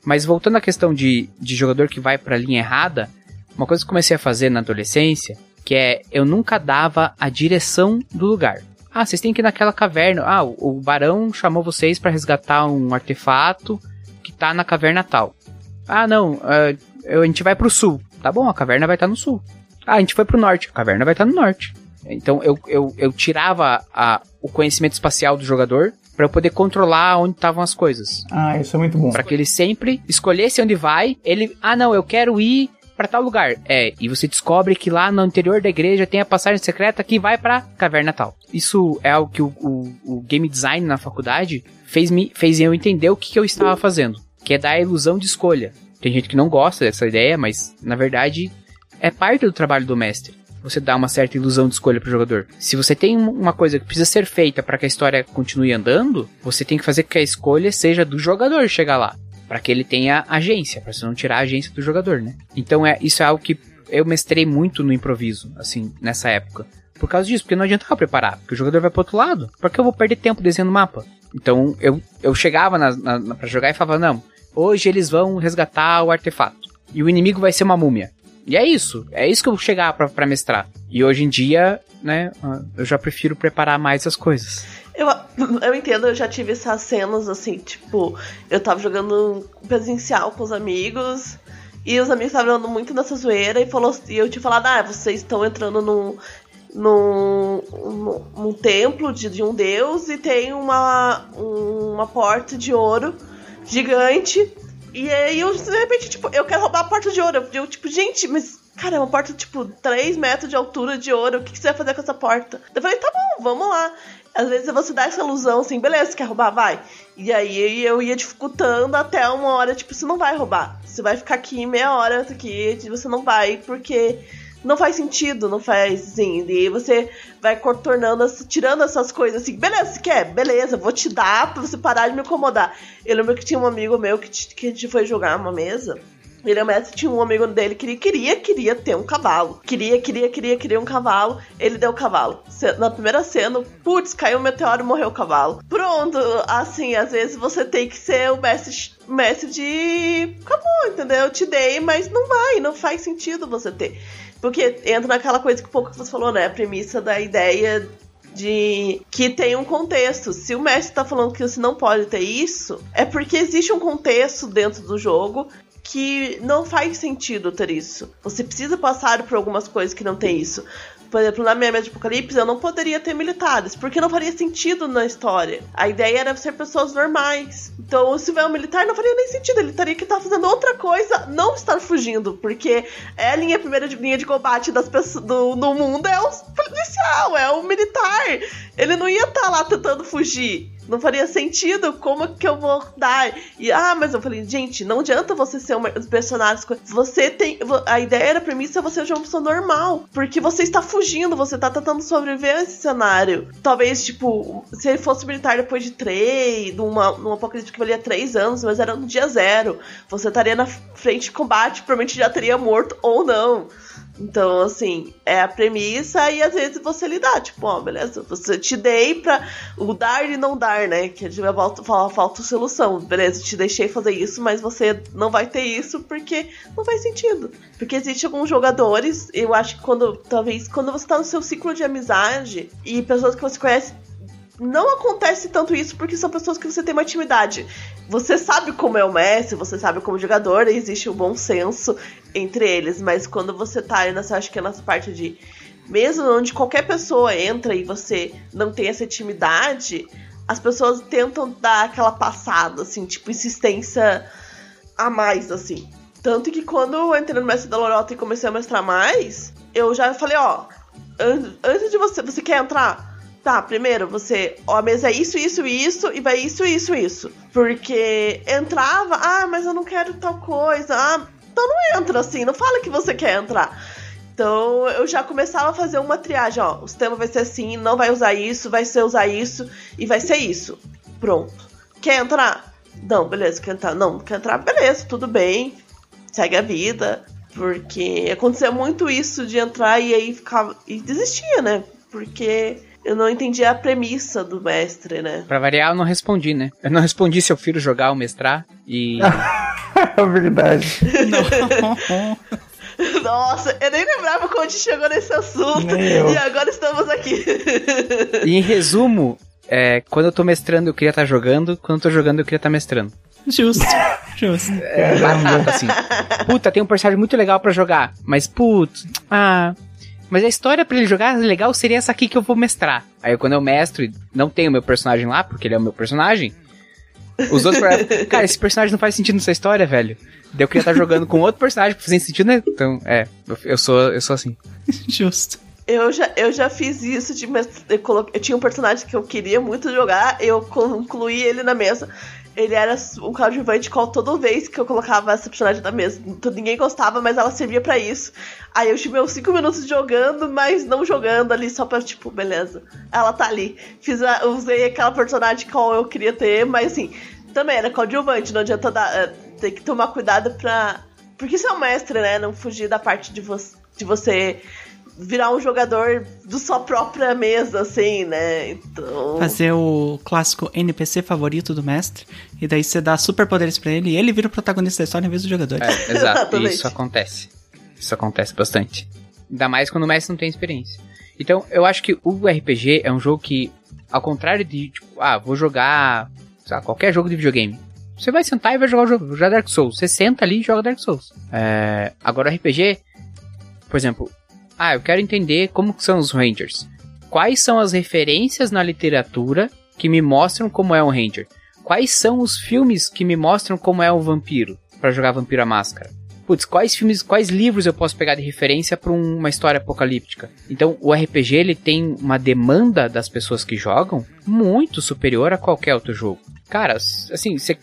Mas voltando à questão de, de jogador que vai para a linha errada, uma coisa que comecei a fazer na adolescência que é eu nunca dava a direção do lugar. Ah, vocês têm que ir naquela caverna. Ah, o, o barão chamou vocês para resgatar um artefato que tá na caverna tal. Ah, não, uh, a gente vai pro sul. Tá bom, a caverna vai estar tá no sul. Ah, a gente foi pro norte, a caverna vai estar tá no norte. Então eu, eu, eu tirava a, o conhecimento espacial do jogador para eu poder controlar onde estavam as coisas. Ah, isso é muito bom. Para que ele sempre escolhesse onde vai. Ele, ah, não, eu quero ir para tal lugar. É, e você descobre que lá no interior da igreja tem a passagem secreta que vai pra caverna tal. Isso é algo que o, o, o game design na faculdade fez, me, fez eu entender o que, que eu estava fazendo. Que é dar a ilusão de escolha. Tem gente que não gosta dessa ideia, mas na verdade é parte do trabalho do mestre. Você dá uma certa ilusão de escolha pro jogador. Se você tem uma coisa que precisa ser feita para que a história continue andando, você tem que fazer que a escolha seja do jogador chegar lá para que ele tenha agência, para você não tirar a agência do jogador, né? Então é isso é algo que eu mestrei muito no improviso, assim, nessa época. Por causa disso, porque não adiantava preparar, porque o jogador vai pro outro lado. Por que eu vou perder tempo desenhando mapa? Então eu, eu chegava na, na, pra jogar e falava, não, hoje eles vão resgatar o artefato. E o inimigo vai ser uma múmia. E é isso, é isso que eu vou chegar pra, pra mestrar. E hoje em dia, né, eu já prefiro preparar mais as coisas. Eu, eu entendo, eu já tive essas cenas assim, tipo, eu tava jogando presencial com os amigos. E os amigos estavam jogando muito nessa zoeira e, falou, e eu tinha falado, ah, vocês estão entrando num, num, num, num templo de, de, um deus e tem uma, uma porta de ouro gigante. E aí eu, de repente, tipo, eu quero roubar a porta de ouro. Eu, tipo, gente, mas, cara, é uma porta, tipo, 3 metros de altura de ouro. O que, que você vai fazer com essa porta? Eu falei, tá bom, vamos lá. Às vezes você dá essa ilusão assim, beleza, quer roubar? Vai. E aí eu ia dificultando até uma hora, tipo, você não vai roubar. Você vai ficar aqui meia hora aqui, você não vai, porque não faz sentido, não faz assim. E você vai contornando, tirando essas coisas assim, beleza, você quer? Beleza, vou te dar pra você parar de me incomodar. Eu lembro que tinha um amigo meu que, que a gente foi jogar uma mesa. Ele é mestre, tinha um amigo dele que queria, queria ter um cavalo. Queria, queria, queria, queria um cavalo. Ele deu o cavalo. Na primeira cena, putz, caiu um meteoro e morreu o cavalo. Pronto, assim, às vezes você tem que ser o mestre, mestre de. Acabou, entendeu? Eu te dei, mas não vai, não faz sentido você ter. Porque entra naquela coisa que pouco você falou, né? A premissa da ideia de que tem um contexto. Se o mestre tá falando que você não pode ter isso, é porque existe um contexto dentro do jogo que não faz sentido ter isso. Você precisa passar por algumas coisas que não tem isso. Por exemplo, na minha de Apocalipse eu não poderia ter militares, porque não faria sentido na história. A ideia era ser pessoas normais. Então, se tiver um militar, não faria nem sentido. Ele teria que estar fazendo outra coisa, não estar fugindo, porque é a linha primeira de, linha de combate das pessoas do, do mundo é o policial, é o militar. Ele não ia estar lá tentando fugir. Não faria sentido como que eu vou dar. E ah, mas eu falei, gente, não adianta você ser um personagem. Você tem. A ideia era a premissa é você ser uma pessoa normal. Porque você está fugindo, você está tentando sobreviver a esse cenário. Talvez, tipo, se ele fosse militar depois de três, numa, numa apocalipse que valia três anos, mas era no dia zero. Você estaria na frente de combate, provavelmente já teria morto ou não. Então, assim, é a premissa e às vezes você lidar, tipo, ó, beleza, você te dei pra o dar e não dar, né? Que a gente vai falar falta solução, beleza, te deixei fazer isso, mas você não vai ter isso porque não faz sentido. Porque existe alguns jogadores, eu acho que quando, talvez, quando você tá no seu ciclo de amizade e pessoas que você conhece não acontece tanto isso porque são pessoas que você tem uma intimidade. Você sabe como é o Messi, você sabe como jogador, existe um bom senso entre eles, mas quando você tá aí nessa, acho que é nessa parte de mesmo onde qualquer pessoa entra e você não tem essa intimidade, as pessoas tentam dar aquela passada, assim, tipo, insistência a mais, assim. Tanto que quando eu entrei no Mestre da Lorota e comecei a mestrar mais, eu já falei, ó, antes de você, você quer entrar? Tá, primeiro você, ó, a mesa é isso, isso, isso, e vai isso, isso, isso. Porque entrava, ah, mas eu não quero tal coisa, ah, então não entra assim, não fala que você quer entrar. Então eu já começava a fazer uma triagem, ó, o sistema vai ser assim, não vai usar isso, vai ser usar isso e vai ser isso. Pronto. Quer entrar? Não, beleza, quer entrar? Não, quer entrar? Beleza, tudo bem. Segue a vida. Porque acontecia muito isso de entrar e aí ficava. E desistia, né? Porque eu não entendi a premissa do mestre, né? Pra variar, eu não respondi, né? Eu não respondi se eu prefiro jogar ou mestrar e. é verdade. Não. Nossa, eu nem lembrava como a gente chegou nesse assunto. E agora estamos aqui. E em resumo, é, quando eu tô mestrando eu queria estar tá jogando, quando eu tô jogando eu queria estar tá mestrando. Justo, justo. É, batata, assim. Puta, tem um personagem muito legal para jogar, mas putz, ah, mas a história para ele jogar legal seria essa aqui que eu vou mestrar. Aí quando eu mestro e não tenho meu personagem lá, porque ele é o meu personagem, os outros cara, esse personagem não faz sentido nessa história, velho. Daí eu queria estar jogando com outro personagem pra fazer sentido, né? Então, é, eu, eu sou, eu sou assim. Justo. Eu já, eu já fiz isso de eu, coloquei, eu tinha um personagem que eu queria muito jogar, eu concluí ele na mesa ele era um coadjuvante qual toda vez que eu colocava essa personagem na mesa. Ninguém gostava, mas ela servia para isso. Aí eu tive meus 5 minutos jogando, mas não jogando ali, só pra, tipo, beleza. Ela tá ali. Fiz a, usei aquela personagem qual eu queria ter, mas assim, também era coadjuvante, não adianta dar. Eh, tem que tomar cuidado pra. Porque isso é um mestre, né? Não fugir da parte de, vo de você virar um jogador do sua própria mesa, assim, né? Então. Fazer o clássico NPC favorito do mestre, e daí você dá superpoderes para ele e ele vira o protagonista da história em vez do jogador. É, exato, isso acontece. Isso acontece bastante. Ainda mais quando o mestre não tem experiência. Então, eu acho que o RPG é um jogo que, ao contrário de, tipo, ah, vou jogar lá, qualquer jogo de videogame. Você vai sentar e vai jogar o jogo, jogar Dark Souls. Você senta ali e joga Dark Souls. É, agora, RPG, por exemplo, ah, eu quero entender como são os Rangers. Quais são as referências na literatura que me mostram como é um Ranger? Quais são os filmes que me mostram como é um vampiro para jogar Vampiro à Máscara? Putz, quais filmes, quais livros eu posso pegar de referência para uma história apocalíptica? Então, o RPG ele tem uma demanda das pessoas que jogam muito superior a qualquer outro jogo. Cara, assim, você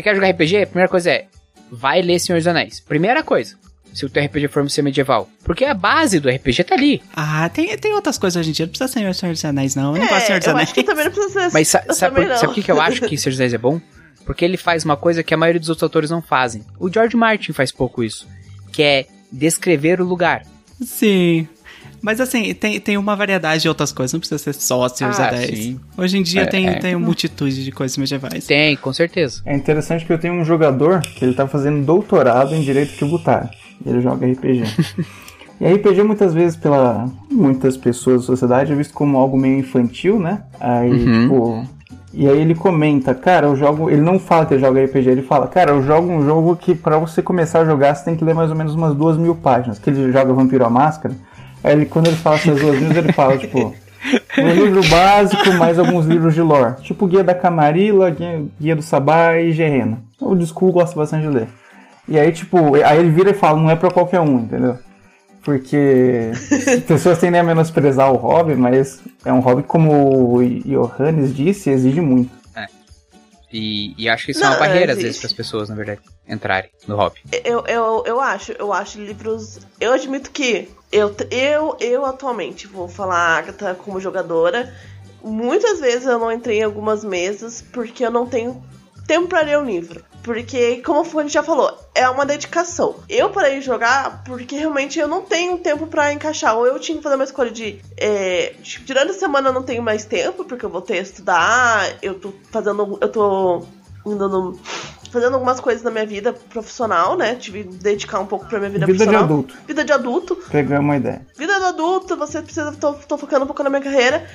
quer jogar RPG? A primeira coisa é vai ler Senhor dos Anéis. Primeira coisa se o teu RPG for ser medieval. Porque a base do RPG tá ali. Ah, tem, tem outras coisas hoje em dia. Não precisa ser Senhor dos Anéis, não. Eu não é, gosto de Senhor dos Anéis. Acho que também não precisa ser. Mas sa sabe, sabe, sabe o que, que eu acho que Senhor dos Anéis é bom? Porque ele faz uma coisa que a maioria dos outros autores não fazem. O George Martin faz pouco isso, que é descrever o lugar. Sim. Mas assim, tem, tem uma variedade de outras coisas, não precisa ser só Senhor Ah, Anéis. sim. Hoje em dia É, tem, é. tem uma multitude de coisas medievais. Tem, com certeza. É interessante que eu tenho um jogador que ele tá fazendo doutorado em Direito Tributário. Ele joga RPG. e RPG muitas vezes pela muitas pessoas da sociedade é visto como algo meio infantil, né? Aí, tipo... E aí ele comenta, cara, eu jogo... Ele não fala que ele joga RPG, ele fala, cara, eu jogo um jogo que pra você começar a jogar você tem que ler mais ou menos umas duas mil páginas. Que ele joga Vampiro à Máscara. Aí ele, quando ele fala essas duas mil, ele fala, tipo... Um livro básico, mais alguns livros de lore. Tipo Guia da Camarilla, Guia, Guia do Sabá e Gerena. O Discu gosta bastante de ler. E aí, tipo, aí ele vira e fala, não é pra qualquer um, entendeu? Porque as pessoas tendem a menosprezar o hobby, mas é um hobby, como o Johannes disse, exige muito. E, e acho que isso Não, é uma barreira, às existe. vezes, para as pessoas, na verdade, entrarem no hobby. Eu, eu, eu acho, eu acho livros. Eu admito que eu, eu, eu atualmente vou falar Agatha como jogadora. Muitas vezes eu não entrei em algumas mesas porque eu não tenho tempo pra ler um livro. Porque, como a gente já falou, é uma dedicação. Eu parei de jogar porque realmente eu não tenho tempo pra encaixar. Ou eu tinha que fazer uma escolha de. É, tipo, durante a semana eu não tenho mais tempo, porque eu vou ter que estudar, eu tô fazendo. Eu tô indo. Fazendo algumas coisas na minha vida profissional, né? Tive que dedicar um pouco pra minha vida, Vida de profissional. adulto. Vida de adulto. Pegamos uma ideia. Vida do adulto, você precisa. Tô, tô focando um pouco na minha carreira.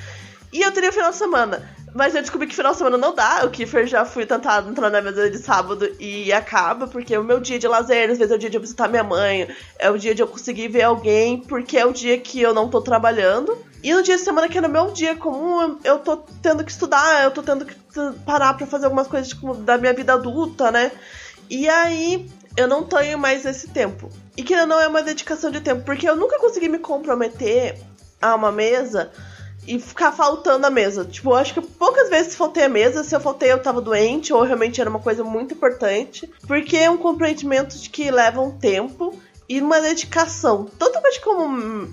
E eu teria final de semana. Mas eu descobri que final de semana não dá. O Kiefer já fui tentar entrar na mesa de sábado e acaba, porque é o meu dia de lazer, às vezes é o dia de eu visitar minha mãe, é o dia de eu conseguir ver alguém, porque é o dia que eu não tô trabalhando. E no dia de semana, que é no meu dia comum, eu- tô tendo que estudar, eu tô tendo que parar pra fazer algumas coisas tipo, da minha vida adulta, né? E aí eu não tenho mais esse tempo. E que não é uma dedicação de tempo, porque eu nunca consegui me comprometer a uma mesa e ficar faltando a mesa. Tipo, eu acho que poucas vezes faltei a mesa. Se eu faltei, eu tava doente, ou realmente era uma coisa muito importante. Porque é um comprometimento de que leva um tempo e uma dedicação. Acho como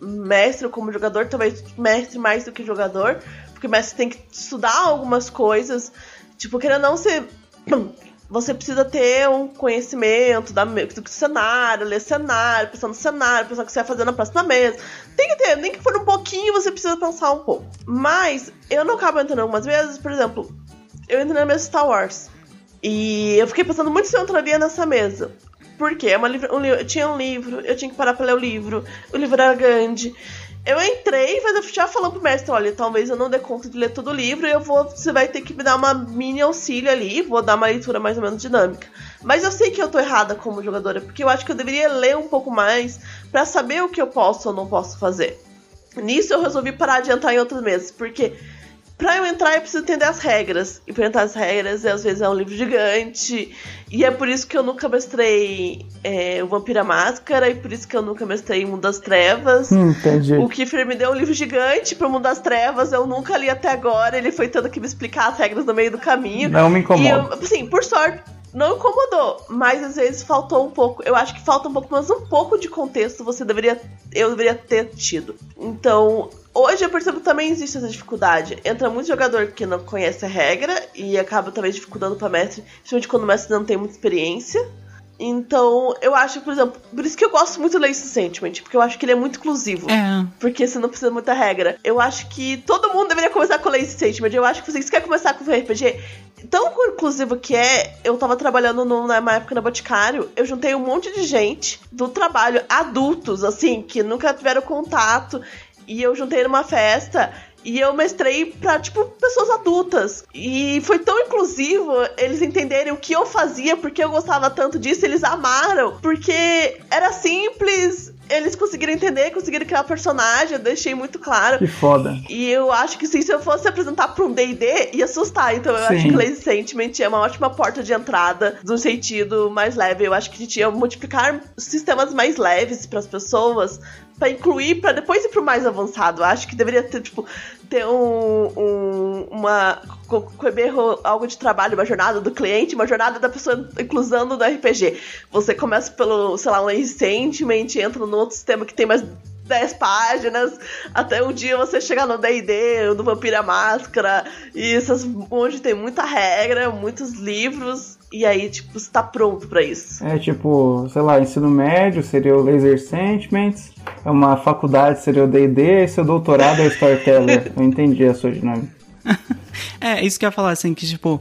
mestre ou como jogador, talvez mestre mais do que jogador. Porque mestre tem que estudar algumas coisas. Tipo, querendo não ser. Você precisa ter um conhecimento da, do cenário, ler cenário, pensar no cenário, pensar o que você vai fazer na próxima mesa. Tem que ter, nem que for um pouquinho, você precisa pensar um pouco. Mas eu não acabo entrando algumas vezes, por exemplo, eu entrei na mesa Star Wars. E eu fiquei pensando muito se eu entraria nessa mesa. Por quê? É uma livra- um eu tinha um livro, eu tinha que parar pra ler o livro, o livro era grande. Eu entrei, mas eu já falando pro mestre, olha, talvez eu não dê conta de ler todo o livro, e eu vou, você vai ter que me dar uma mini auxílio ali, vou dar uma leitura mais ou menos dinâmica. Mas eu sei que eu tô errada como jogadora, porque eu acho que eu deveria ler um pouco mais pra saber o que eu posso ou não posso fazer. Nisso eu resolvi parar de entrar em outras mesas, porque pra eu entrar eu preciso entender as regras. E pra entrar as regras, às vezes é um livro gigante. E é por isso que eu nunca mestrei é, o Vampira Máscara, e por isso que eu nunca mestrei Mundo das Trevas. Hum, entendi. O Kiefer me deu um livro gigante pro Mundo das Trevas, eu nunca li até agora, ele foi tendo que me explicar as regras no meio do caminho. Não me incomoda. assim, por sorte, não incomodou, mas às vezes faltou um pouco. Eu acho que falta um pouco, mas um pouco de contexto você deveria. Eu deveria ter tido. Então, hoje eu percebo que também existe essa dificuldade. Entra muito jogador que não conhece a regra e acaba talvez dificultando pra mestre, principalmente quando o mestre não tem muita experiência. Então, eu acho, por exemplo, por isso que eu gosto muito do Lace Sentiment, porque eu acho que ele é muito inclusivo. É. Porque você não precisa de muita regra. Eu acho que todo mundo deveria começar com Lazy Sentiment. Eu acho que vocês querem começar com RPG. Tão inclusivo que é, eu tava trabalhando no- numa época na Boticário, eu juntei um monte de gente do trabalho, adultos, assim, que nunca tiveram contato. E eu juntei numa festa e eu mestrei pra, tipo, pessoas adultas. E foi tão inclusivo eles entenderem o que eu fazia, porque eu gostava tanto disso, eles amaram. Porque era simples, eles conseguiram entender, conseguiram criar personagem, eu deixei muito claro. Que foda. E eu acho que sim, se eu fosse apresentar pra um D&D, ia assustar. Então eu Sim. acho que Lazy Sentiment é uma ótima porta de entrada de um sentido mais leve. Eu acho que a gente ia multiplicar sistemas mais leves pras pessoas pra incluir, pra depois ir pro mais avançado. Acho que deveria ter, tipo, ter um, um uma co- co- berro, algo de trabalho, uma jornada do cliente, uma jornada da pessoa inclusão do RPG. Você começa pelo, sei lá, um Sentiment, entra num outro sistema que tem mais 10 páginas, até um dia você chegar no D&D, no Vampira Máscara, e essas, onde tem muita regra, muitos livros, e aí, tipo, você tá pronto para isso. É, tipo, sei lá, ensino médio seria o Laser Sentiments, é uma faculdade seria o D&D, e seu doutorado é o Storyteller. eu entendi a sua dinâmica. é, isso que eu ia falar, assim, que, tipo,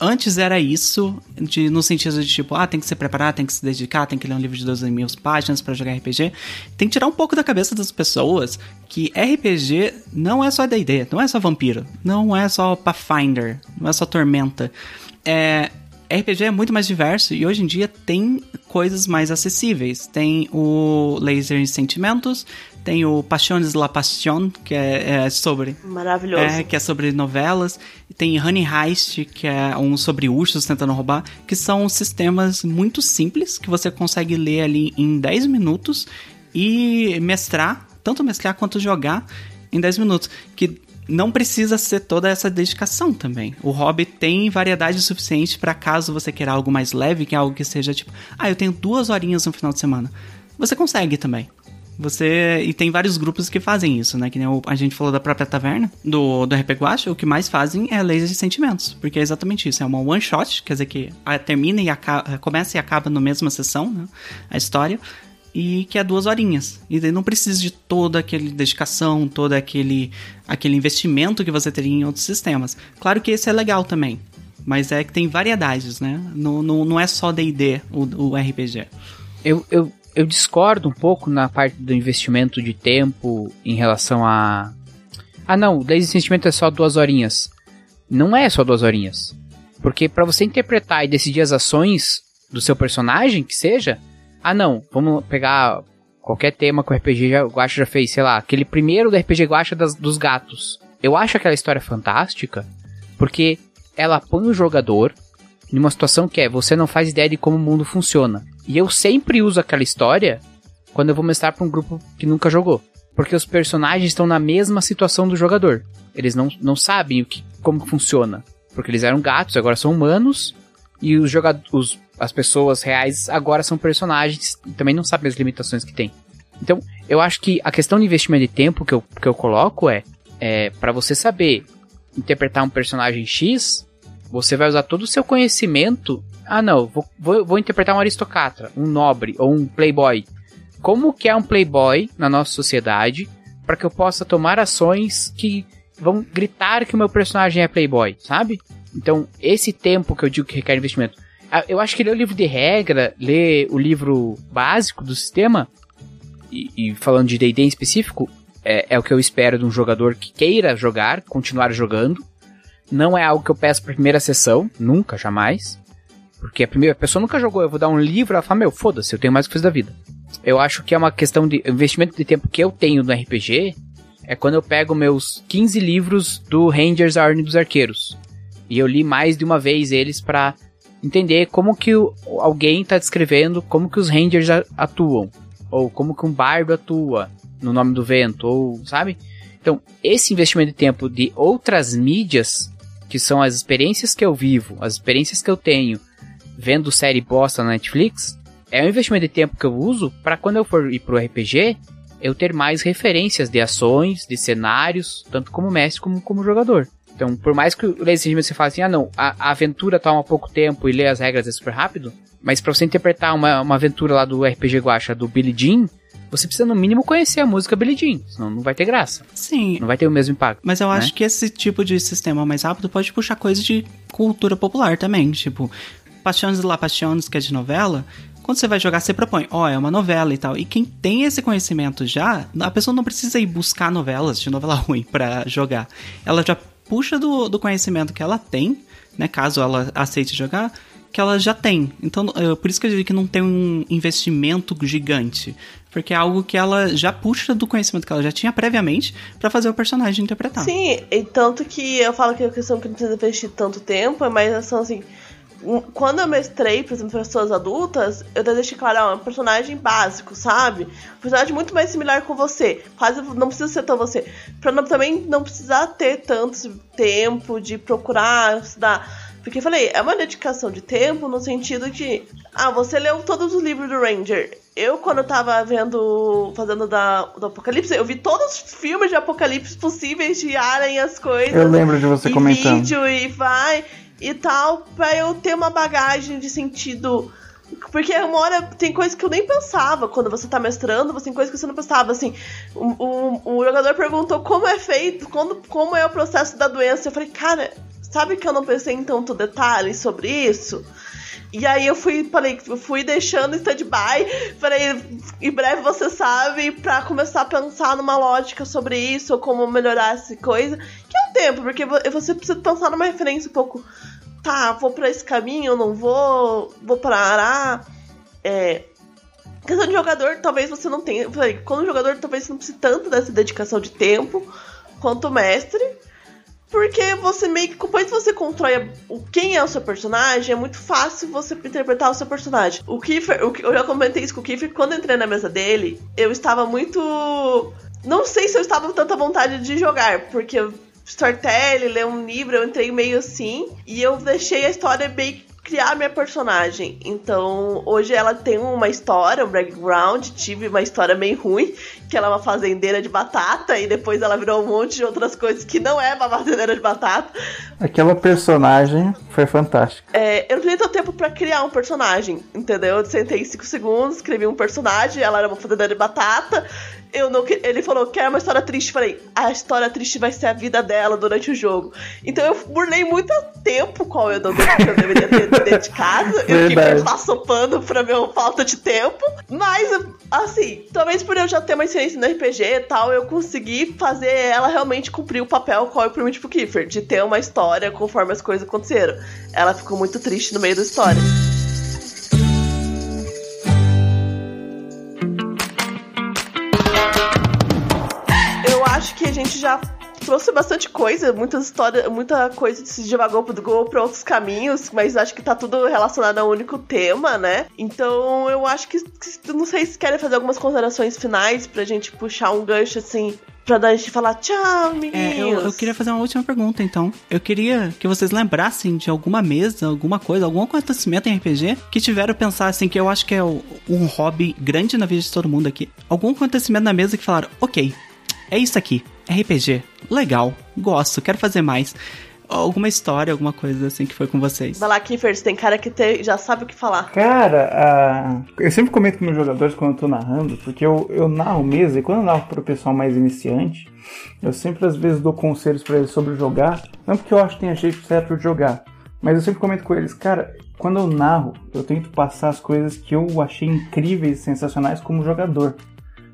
Antes era isso, de, no sentido de tipo, ah, tem que se preparar, tem que se dedicar, tem que ler um livro de 12 mil páginas para jogar RPG. Tem que tirar um pouco da cabeça das pessoas que RPG não é só DD, não é só vampiro, não é só Pathfinder, não é só Tormenta. É, RPG é muito mais diverso e hoje em dia tem coisas mais acessíveis. Tem o Laser em Sentimentos, tem o Passiones la Passion, que é, é, sobre. Maravilhoso. É, que é sobre novelas. Tem Honey Heist, que é um sobre ursos tentando roubar, que são sistemas muito simples que você consegue ler ali em 10 minutos e mestrar, tanto mestrar quanto jogar em 10 minutos. Que não precisa ser toda essa dedicação também. O hobby tem variedade suficiente para caso você queira algo mais leve, que é algo que seja tipo, ah, eu tenho duas horinhas no final de semana. Você consegue também. Você. E tem vários grupos que fazem isso, né? Que nem a gente falou da própria taverna, do, do RP Guacha, o que mais fazem é laser de sentimentos. Porque é exatamente isso. É uma one shot, quer dizer que termina e acaba, começa e acaba na mesma sessão, né? A história e que é duas horinhas. E não precisa de toda aquela dedicação, todo aquele, aquele investimento que você teria em outros sistemas. Claro que esse é legal também, mas é que tem variedades, né? Não, não, não é só D&D o, o RPG. Eu, eu, eu discordo um pouco na parte do investimento de tempo em relação a... Ah não, o investimento é só duas horinhas. Não é só duas horinhas. Porque para você interpretar e decidir as ações do seu personagem, que seja, ah, não, vamos pegar qualquer tema que o RPG já, Guacha já fez, sei lá, aquele primeiro do RPG Guacha dos gatos. Eu acho aquela história fantástica porque ela põe o jogador numa situação que é você não faz ideia de como o mundo funciona. E eu sempre uso aquela história quando eu vou mostrar para um grupo que nunca jogou. Porque os personagens estão na mesma situação do jogador. Eles não, não sabem o que, como funciona. Porque eles eram gatos, agora são humanos. E os, jogadores, as pessoas reais agora são personagens e também não sabem as limitações que tem. Então, eu acho que a questão de investimento de tempo que eu, que eu coloco é, é para você saber interpretar um personagem X, você vai usar todo o seu conhecimento. Ah, não, vou, vou, vou interpretar um aristocrata, um nobre ou um playboy. Como que é um playboy na nossa sociedade para que eu possa tomar ações que vão gritar que o meu personagem é playboy, sabe? Então, esse tempo que eu digo que requer investimento eu acho que ler o livro de regra, ler o livro básico do sistema, e, e falando de D&D em específico, é, é, o que eu espero de um jogador que queira jogar, continuar jogando. Não é algo que eu peço pra primeira sessão, nunca, jamais. Porque a primeira pessoa nunca jogou, eu vou dar um livro, ela fala, meu, foda-se, eu tenho mais o que da vida. Eu acho que é uma questão de investimento de tempo que eu tenho no RPG, é quando eu pego meus 15 livros do Rangers A dos Arqueiros. E eu li mais de uma vez eles para entender como que o, alguém está descrevendo como que os Rangers atuam, ou como que um bardo atua no nome do vento, ou sabe? Então, esse investimento de tempo de outras mídias, que são as experiências que eu vivo, as experiências que eu tenho vendo série bosta na Netflix, é um investimento de tempo que eu uso para quando eu for ir pro RPG, eu ter mais referências de ações, de cenários, tanto como mestre como como jogador. Então, por mais que o Lazy você fale assim, ah não, a, a, aventura toma pouco tempo e ler as regras é super rápido, mas para você interpretar uma, uma aventura lá do RPG Guacha do Billy Jean, você precisa no mínimo conhecer a música Billy Jean, senão não vai ter graça. Sim. Não vai ter o mesmo impacto. Mas eu né? acho que esse tipo de sistema mais rápido pode puxar coisas de cultura popular também, tipo, Passiones La Passiones, que é de novela, quando você vai jogar, você propõe, ó, oh, é uma novela e tal. E quem tem esse conhecimento já, a pessoa não precisa ir buscar novelas de novela ruim para jogar. Ela já puxa do, do conhecimento que ela tem, né? Caso ela aceite jogar, que ela já tem. Então, eu, por isso que eu digo que não tem um investimento gigante. Porque é algo que ela já puxa do conhecimento que ela já tinha previamente para fazer o personagem interpretar. Sim, e tanto que eu falo que a questão que não precisa investir tanto tempo é mais ação assim quando eu mestrei, por exemplo, pessoas adultas, eu deixei claro, é um personagem básico, sabe? Um personagem muito mais similar com você. Quase não precisa ser tão você. Pra não, também não precisar ter tanto tempo de procurar, estudar. Porque eu falei, é uma dedicação de tempo no sentido que, ah, você leu todos os livros do Ranger. Eu, quando eu tava vendo, fazendo da, do Apocalipse, eu vi todos os filmes de Apocalipse possíveis de Alien, as coisas. Eu lembro de você e comentando. vídeo e vai e tal, pra eu ter uma bagagem de sentido. Porque uma hora tem coisas que eu nem pensava quando você tá mestrando, você tem coisas que você não pensava. Assim, o, o, o jogador perguntou como é feito, quando, como é o processo da doença. Eu falei, cara, sabe que eu não pensei em tanto detalhe sobre isso? E aí eu fui, falei, fui deixando stand-by, falei, em breve você sabe, pra começar a pensar numa lógica sobre isso, ou como melhorar essa coisa. Que é um tempo, porque você precisa pensar numa referência um pouco. Tá, vou pra esse caminho, não vou, vou parar. É. Questão de jogador, talvez você não tenha. Falei, quando jogador, talvez você não precise tanto dessa dedicação de tempo quanto mestre. Porque você meio que depois você constrói o quem é o seu personagem, é muito fácil você interpretar o seu personagem. O Kiefer, o, eu já comentei isso com o Kiefer, quando entrei na mesa dele, eu estava muito. Não sei se eu estava com tanta vontade de jogar, porque storytelling, ler um livro, eu entrei meio assim, e eu deixei a história meio criar minha personagem. Então, hoje ela tem uma história, um background. Tive uma história bem ruim, que ela é uma fazendeira de batata, e depois ela virou um monte de outras coisas que não é uma fazendeira de batata. Aquela personagem foi fantástica. É, eu não tenho tempo pra criar um personagem, entendeu? Eu sentei 5 segundos, escrevi um personagem, ela era uma fazendeira de batata. Eu não, ele falou que era uma história triste. Falei, a história triste vai ser a vida dela durante o jogo. Então eu burlei muito tempo qual eu, não, que eu deveria ter dedicado. eu fiquei passando pano pra minha falta de tempo. Mas, assim, talvez por eu já ter uma experiência no RPG e tal, eu consegui fazer ela realmente cumprir o papel qual eu prometi pro Kiefer, de ter uma história conforme as coisas aconteceram. Ela ficou muito triste no meio da história. Gente já trouxe bastante coisa, muitas histórias, muita coisa se divagou para outros caminhos, mas acho que tá tudo relacionado a um único tema, né? Então eu acho que, que não sei se querem fazer algumas considerações finais pra gente puxar um gancho assim pra dar a gente falar tchau, amiguinhos. É, eu, eu, queria fazer uma última pergunta, então. Eu queria que vocês lembrassem de alguma mesa, alguma coisa, algum acontecimento em RPG que tiveram pensar assim, que eu acho que é um hobby grande na vida de todo mundo aqui. Algum acontecimento na mesa que falaram, ok, é isso aqui. RPG. Legal. Gosto. Quero fazer mais. Alguma história, alguma coisa assim que foi com vocês. Vai lá, Kiefer, você tem cara que te, já sabe o que falar. Cara, uh, eu sempre comento com meus jogadores quando eu tô narrando, porque eu, eu narro mesa e quando eu narro pro pessoal mais iniciante, eu sempre às vezes dou conselhos para eles sobre jogar. Não porque eu acho que tem a jeito certo de jogar, mas eu sempre comento com eles, cara, quando eu narro, eu tento passar as coisas que eu achei incríveis e sensacionais como jogador.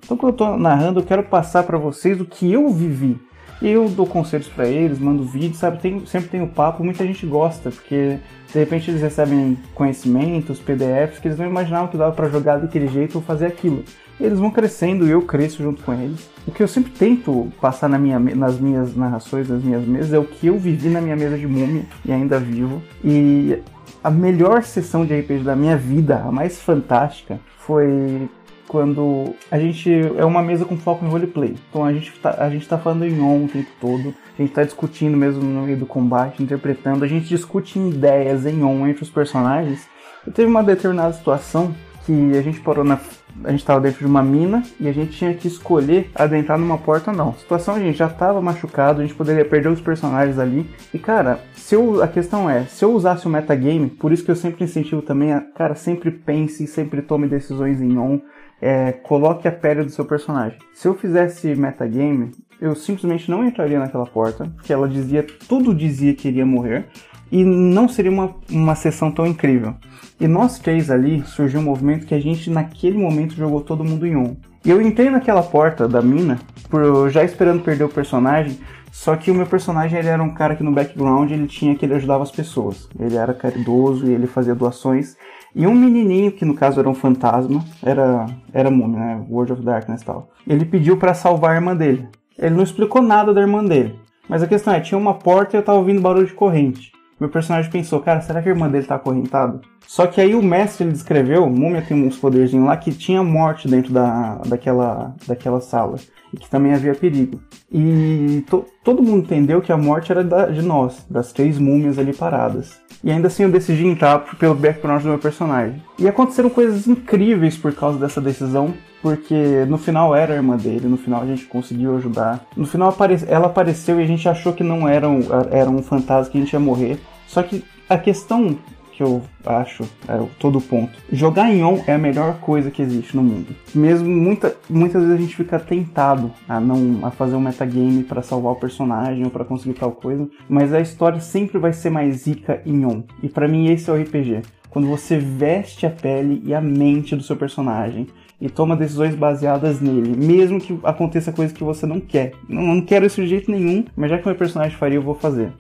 Então, quando eu estou narrando, eu quero passar para vocês o que eu vivi. Eu dou conselhos para eles, mando vídeos, sabe? Tem, sempre tem o papo, muita gente gosta, porque de repente eles recebem conhecimentos, PDFs, que eles não imaginavam que dava para jogar daquele jeito ou fazer aquilo. Eles vão crescendo e eu cresço junto com eles. O que eu sempre tento passar na minha, nas minhas narrações, nas minhas mesas, é o que eu vivi na minha mesa de múmia e ainda vivo. E a melhor sessão de RPG da minha vida, a mais fantástica, foi quando a gente é uma mesa com foco em roleplay. Então a gente tá, a gente tá falando em on o tempo todo, a gente tá discutindo mesmo no meio do combate, interpretando, a gente discute ideias em on entre os personagens. E teve uma determinada situação que a gente parou na a gente estava dentro de uma mina e a gente tinha que escolher adentrar numa porta ou não. A situação a gente já estava machucado, a gente poderia perder os personagens ali. E cara, se eu, a questão é, se eu usasse o metagame, por isso que eu sempre incentivo também a, cara, sempre pense, sempre tome decisões em on é, coloque a pele do seu personagem. Se eu fizesse metagame, eu simplesmente não entraria naquela porta, porque ela dizia, tudo dizia que iria morrer, e não seria uma, uma sessão tão incrível. E nós três ali surgiu um movimento que a gente naquele momento jogou todo mundo em um. E eu entrei naquela porta da mina, por já esperando perder o personagem, só que o meu personagem ele era um cara que no background ele tinha que ele ajudava as pessoas. Ele era caridoso e ele fazia doações. E um menininho, que no caso era um fantasma, era, era múmia, né? World of Darkness e tal. Ele pediu para salvar a irmã dele. Ele não explicou nada da irmã dele. Mas a questão é, tinha uma porta e eu tava ouvindo barulho de corrente. Meu personagem pensou, cara, será que a irmã dele tá acorrentada? Só que aí o mestre ele descreveu, Múmia tem uns poderzinhos lá, que tinha morte dentro da, daquela, daquela sala. E que também havia perigo. E to todo mundo entendeu que a morte era da, de nós, das três múmias ali paradas. E ainda assim eu decidi entrar pelo background do meu personagem. E aconteceram coisas incríveis por causa dessa decisão, porque no final era a irmã dele, no final a gente conseguiu ajudar. No final apare ela apareceu e a gente achou que não era um, era um fantasma que a gente ia morrer. Só que a questão que eu acho é todo o ponto. Jogar em on é a melhor coisa que existe no mundo. Mesmo muita, muitas vezes a gente fica tentado a não a fazer um metagame para salvar o personagem ou para conseguir tal coisa, mas a história sempre vai ser mais rica em on. E para mim esse é o RPG. Quando você veste a pele e a mente do seu personagem e toma decisões baseadas nele, mesmo que aconteça coisas que você não quer. Não, não quero isso de jeito nenhum, mas já que meu personagem faria, eu vou fazer.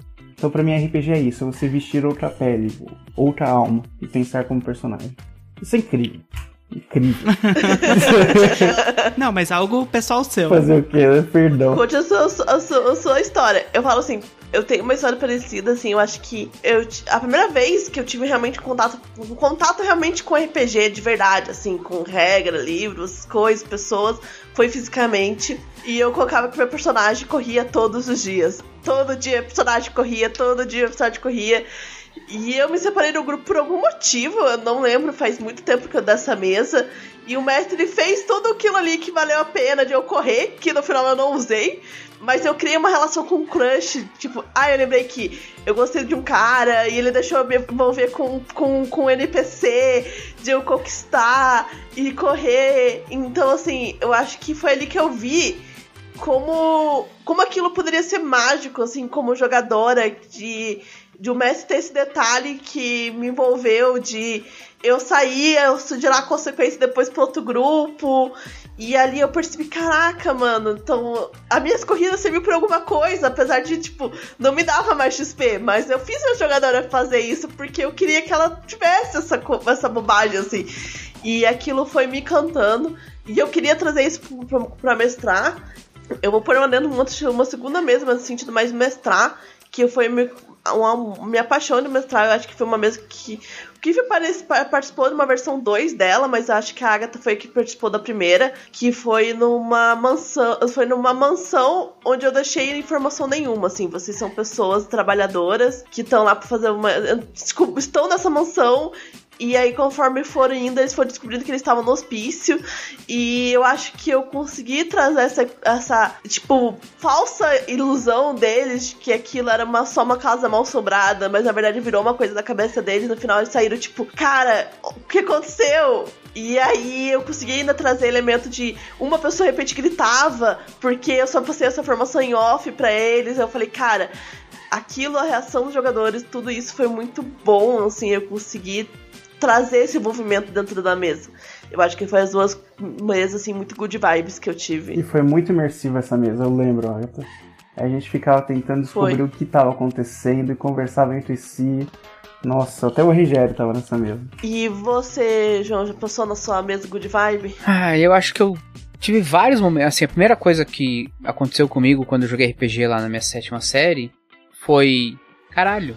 Então, pra mim, RPG é isso: é você vestir outra pele, outra alma e pensar como personagem. Isso é incrível. Incrível. Não, mas algo pessoal seu. Fazer o quê? Né? Perdão. Conte a sua, a, sua, a sua história. Eu falo assim, eu tenho uma história parecida, assim, eu acho que eu, a primeira vez que eu tive realmente contato, contato realmente com RPG de verdade, assim, com regra, livros, coisas, pessoas, foi fisicamente. E eu colocava que meu personagem corria todos os dias. Todo dia personagem corria, todo dia personagem corria. E eu me separei do grupo por algum motivo, eu não lembro, faz muito tempo que eu dessa mesa. E o mestre fez tudo aquilo ali que valeu a pena de eu correr, que no final eu não usei. Mas eu criei uma relação com o crush. Tipo, ah, eu lembrei que eu gostei de um cara e ele deixou eu me envolver com, com, com NPC, de eu conquistar e correr. Então, assim, eu acho que foi ali que eu vi como, como aquilo poderia ser mágico, assim, como jogadora, de, de o mestre ter esse detalhe que me envolveu, de eu sair, eu gerar consequência depois pro outro grupo. E ali eu percebi, caraca, mano, então as minhas corridas serviu por alguma coisa, apesar de, tipo, não me dava mais XP, mas eu fiz a jogadora fazer isso porque eu queria que ela tivesse essa, essa bobagem, assim. E aquilo foi me cantando. E eu queria trazer isso pra mestrar. Eu vou pôr uma dentro uma, uma segunda mesa, mas no sentido mais mestrar, que foi uma, minha paixão de mestrar. Eu acho que foi uma mesa que. O Kiff participou de uma versão 2 dela, mas acho que a Agatha foi a que participou da primeira, que foi numa mansão. Foi numa mansão onde eu deixei informação nenhuma. Assim, vocês são pessoas trabalhadoras que estão lá para fazer uma. Estão nessa mansão e aí, conforme foram indo, eles foram descobrindo que eles estavam no hospício. E eu acho que eu consegui trazer essa, essa tipo, falsa ilusão deles que aquilo era uma, só uma casa mal sobrada, mas na verdade virou uma coisa da cabeça deles. No final, eles saíram, tipo, cara, o que aconteceu? E aí eu consegui ainda trazer elemento de uma pessoa de repente gritava, porque eu só passei essa formação em off para eles. Eu falei, cara, aquilo, a reação dos jogadores, tudo isso foi muito bom, assim, eu consegui trazer esse movimento dentro da mesa. Eu acho que foi as duas mesas, assim, muito good vibes que eu tive. E foi muito imersiva essa mesa, eu lembro, Agatha. A gente ficava tentando descobrir foi. o que estava acontecendo e conversava entre si. Nossa, até o Rigério estava nessa mesa. E você, João, já passou na sua mesa good vibe? Ah, eu acho que eu tive vários momentos. Assim, a primeira coisa que aconteceu comigo quando eu joguei RPG lá na minha sétima série foi. Caralho,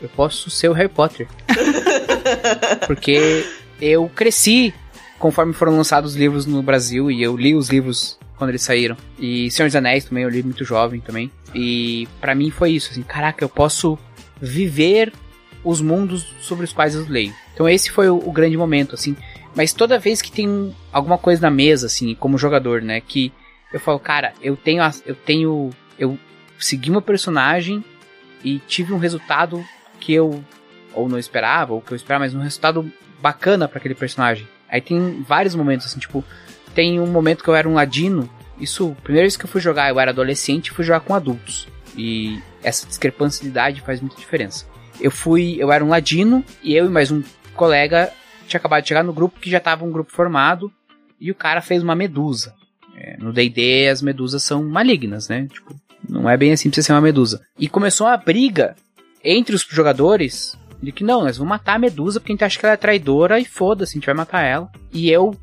eu posso ser o Harry Potter. Porque eu cresci conforme foram lançados os livros no Brasil e eu li os livros quando eles saíram. E Senhor dos Anéis também, eu li muito jovem também. E para mim foi isso, assim, caraca, eu posso viver os mundos sobre os quais eu leio. Então esse foi o, o grande momento, assim. Mas toda vez que tem alguma coisa na mesa, assim, como jogador, né, que eu falo, cara, eu tenho, eu tenho, eu segui uma personagem e tive um resultado que eu ou não esperava, ou que eu esperava, mas um resultado bacana para aquele personagem. Aí tem vários momentos, assim, tipo, tem um momento que eu era um ladino. Isso, primeira vez que eu fui jogar, eu era adolescente e fui jogar com adultos. E essa discrepância de idade faz muita diferença. Eu fui, eu era um ladino e eu e mais um colega tinha acabado de chegar no grupo que já tava um grupo formado e o cara fez uma medusa. É, no D&D as medusas são malignas, né? Tipo, não é bem assim pra você ser uma medusa. E começou uma briga entre os jogadores de que não, nós vamos matar a Medusa porque a gente acha que ela é traidora e foda-se, a gente vai matar ela. E eu,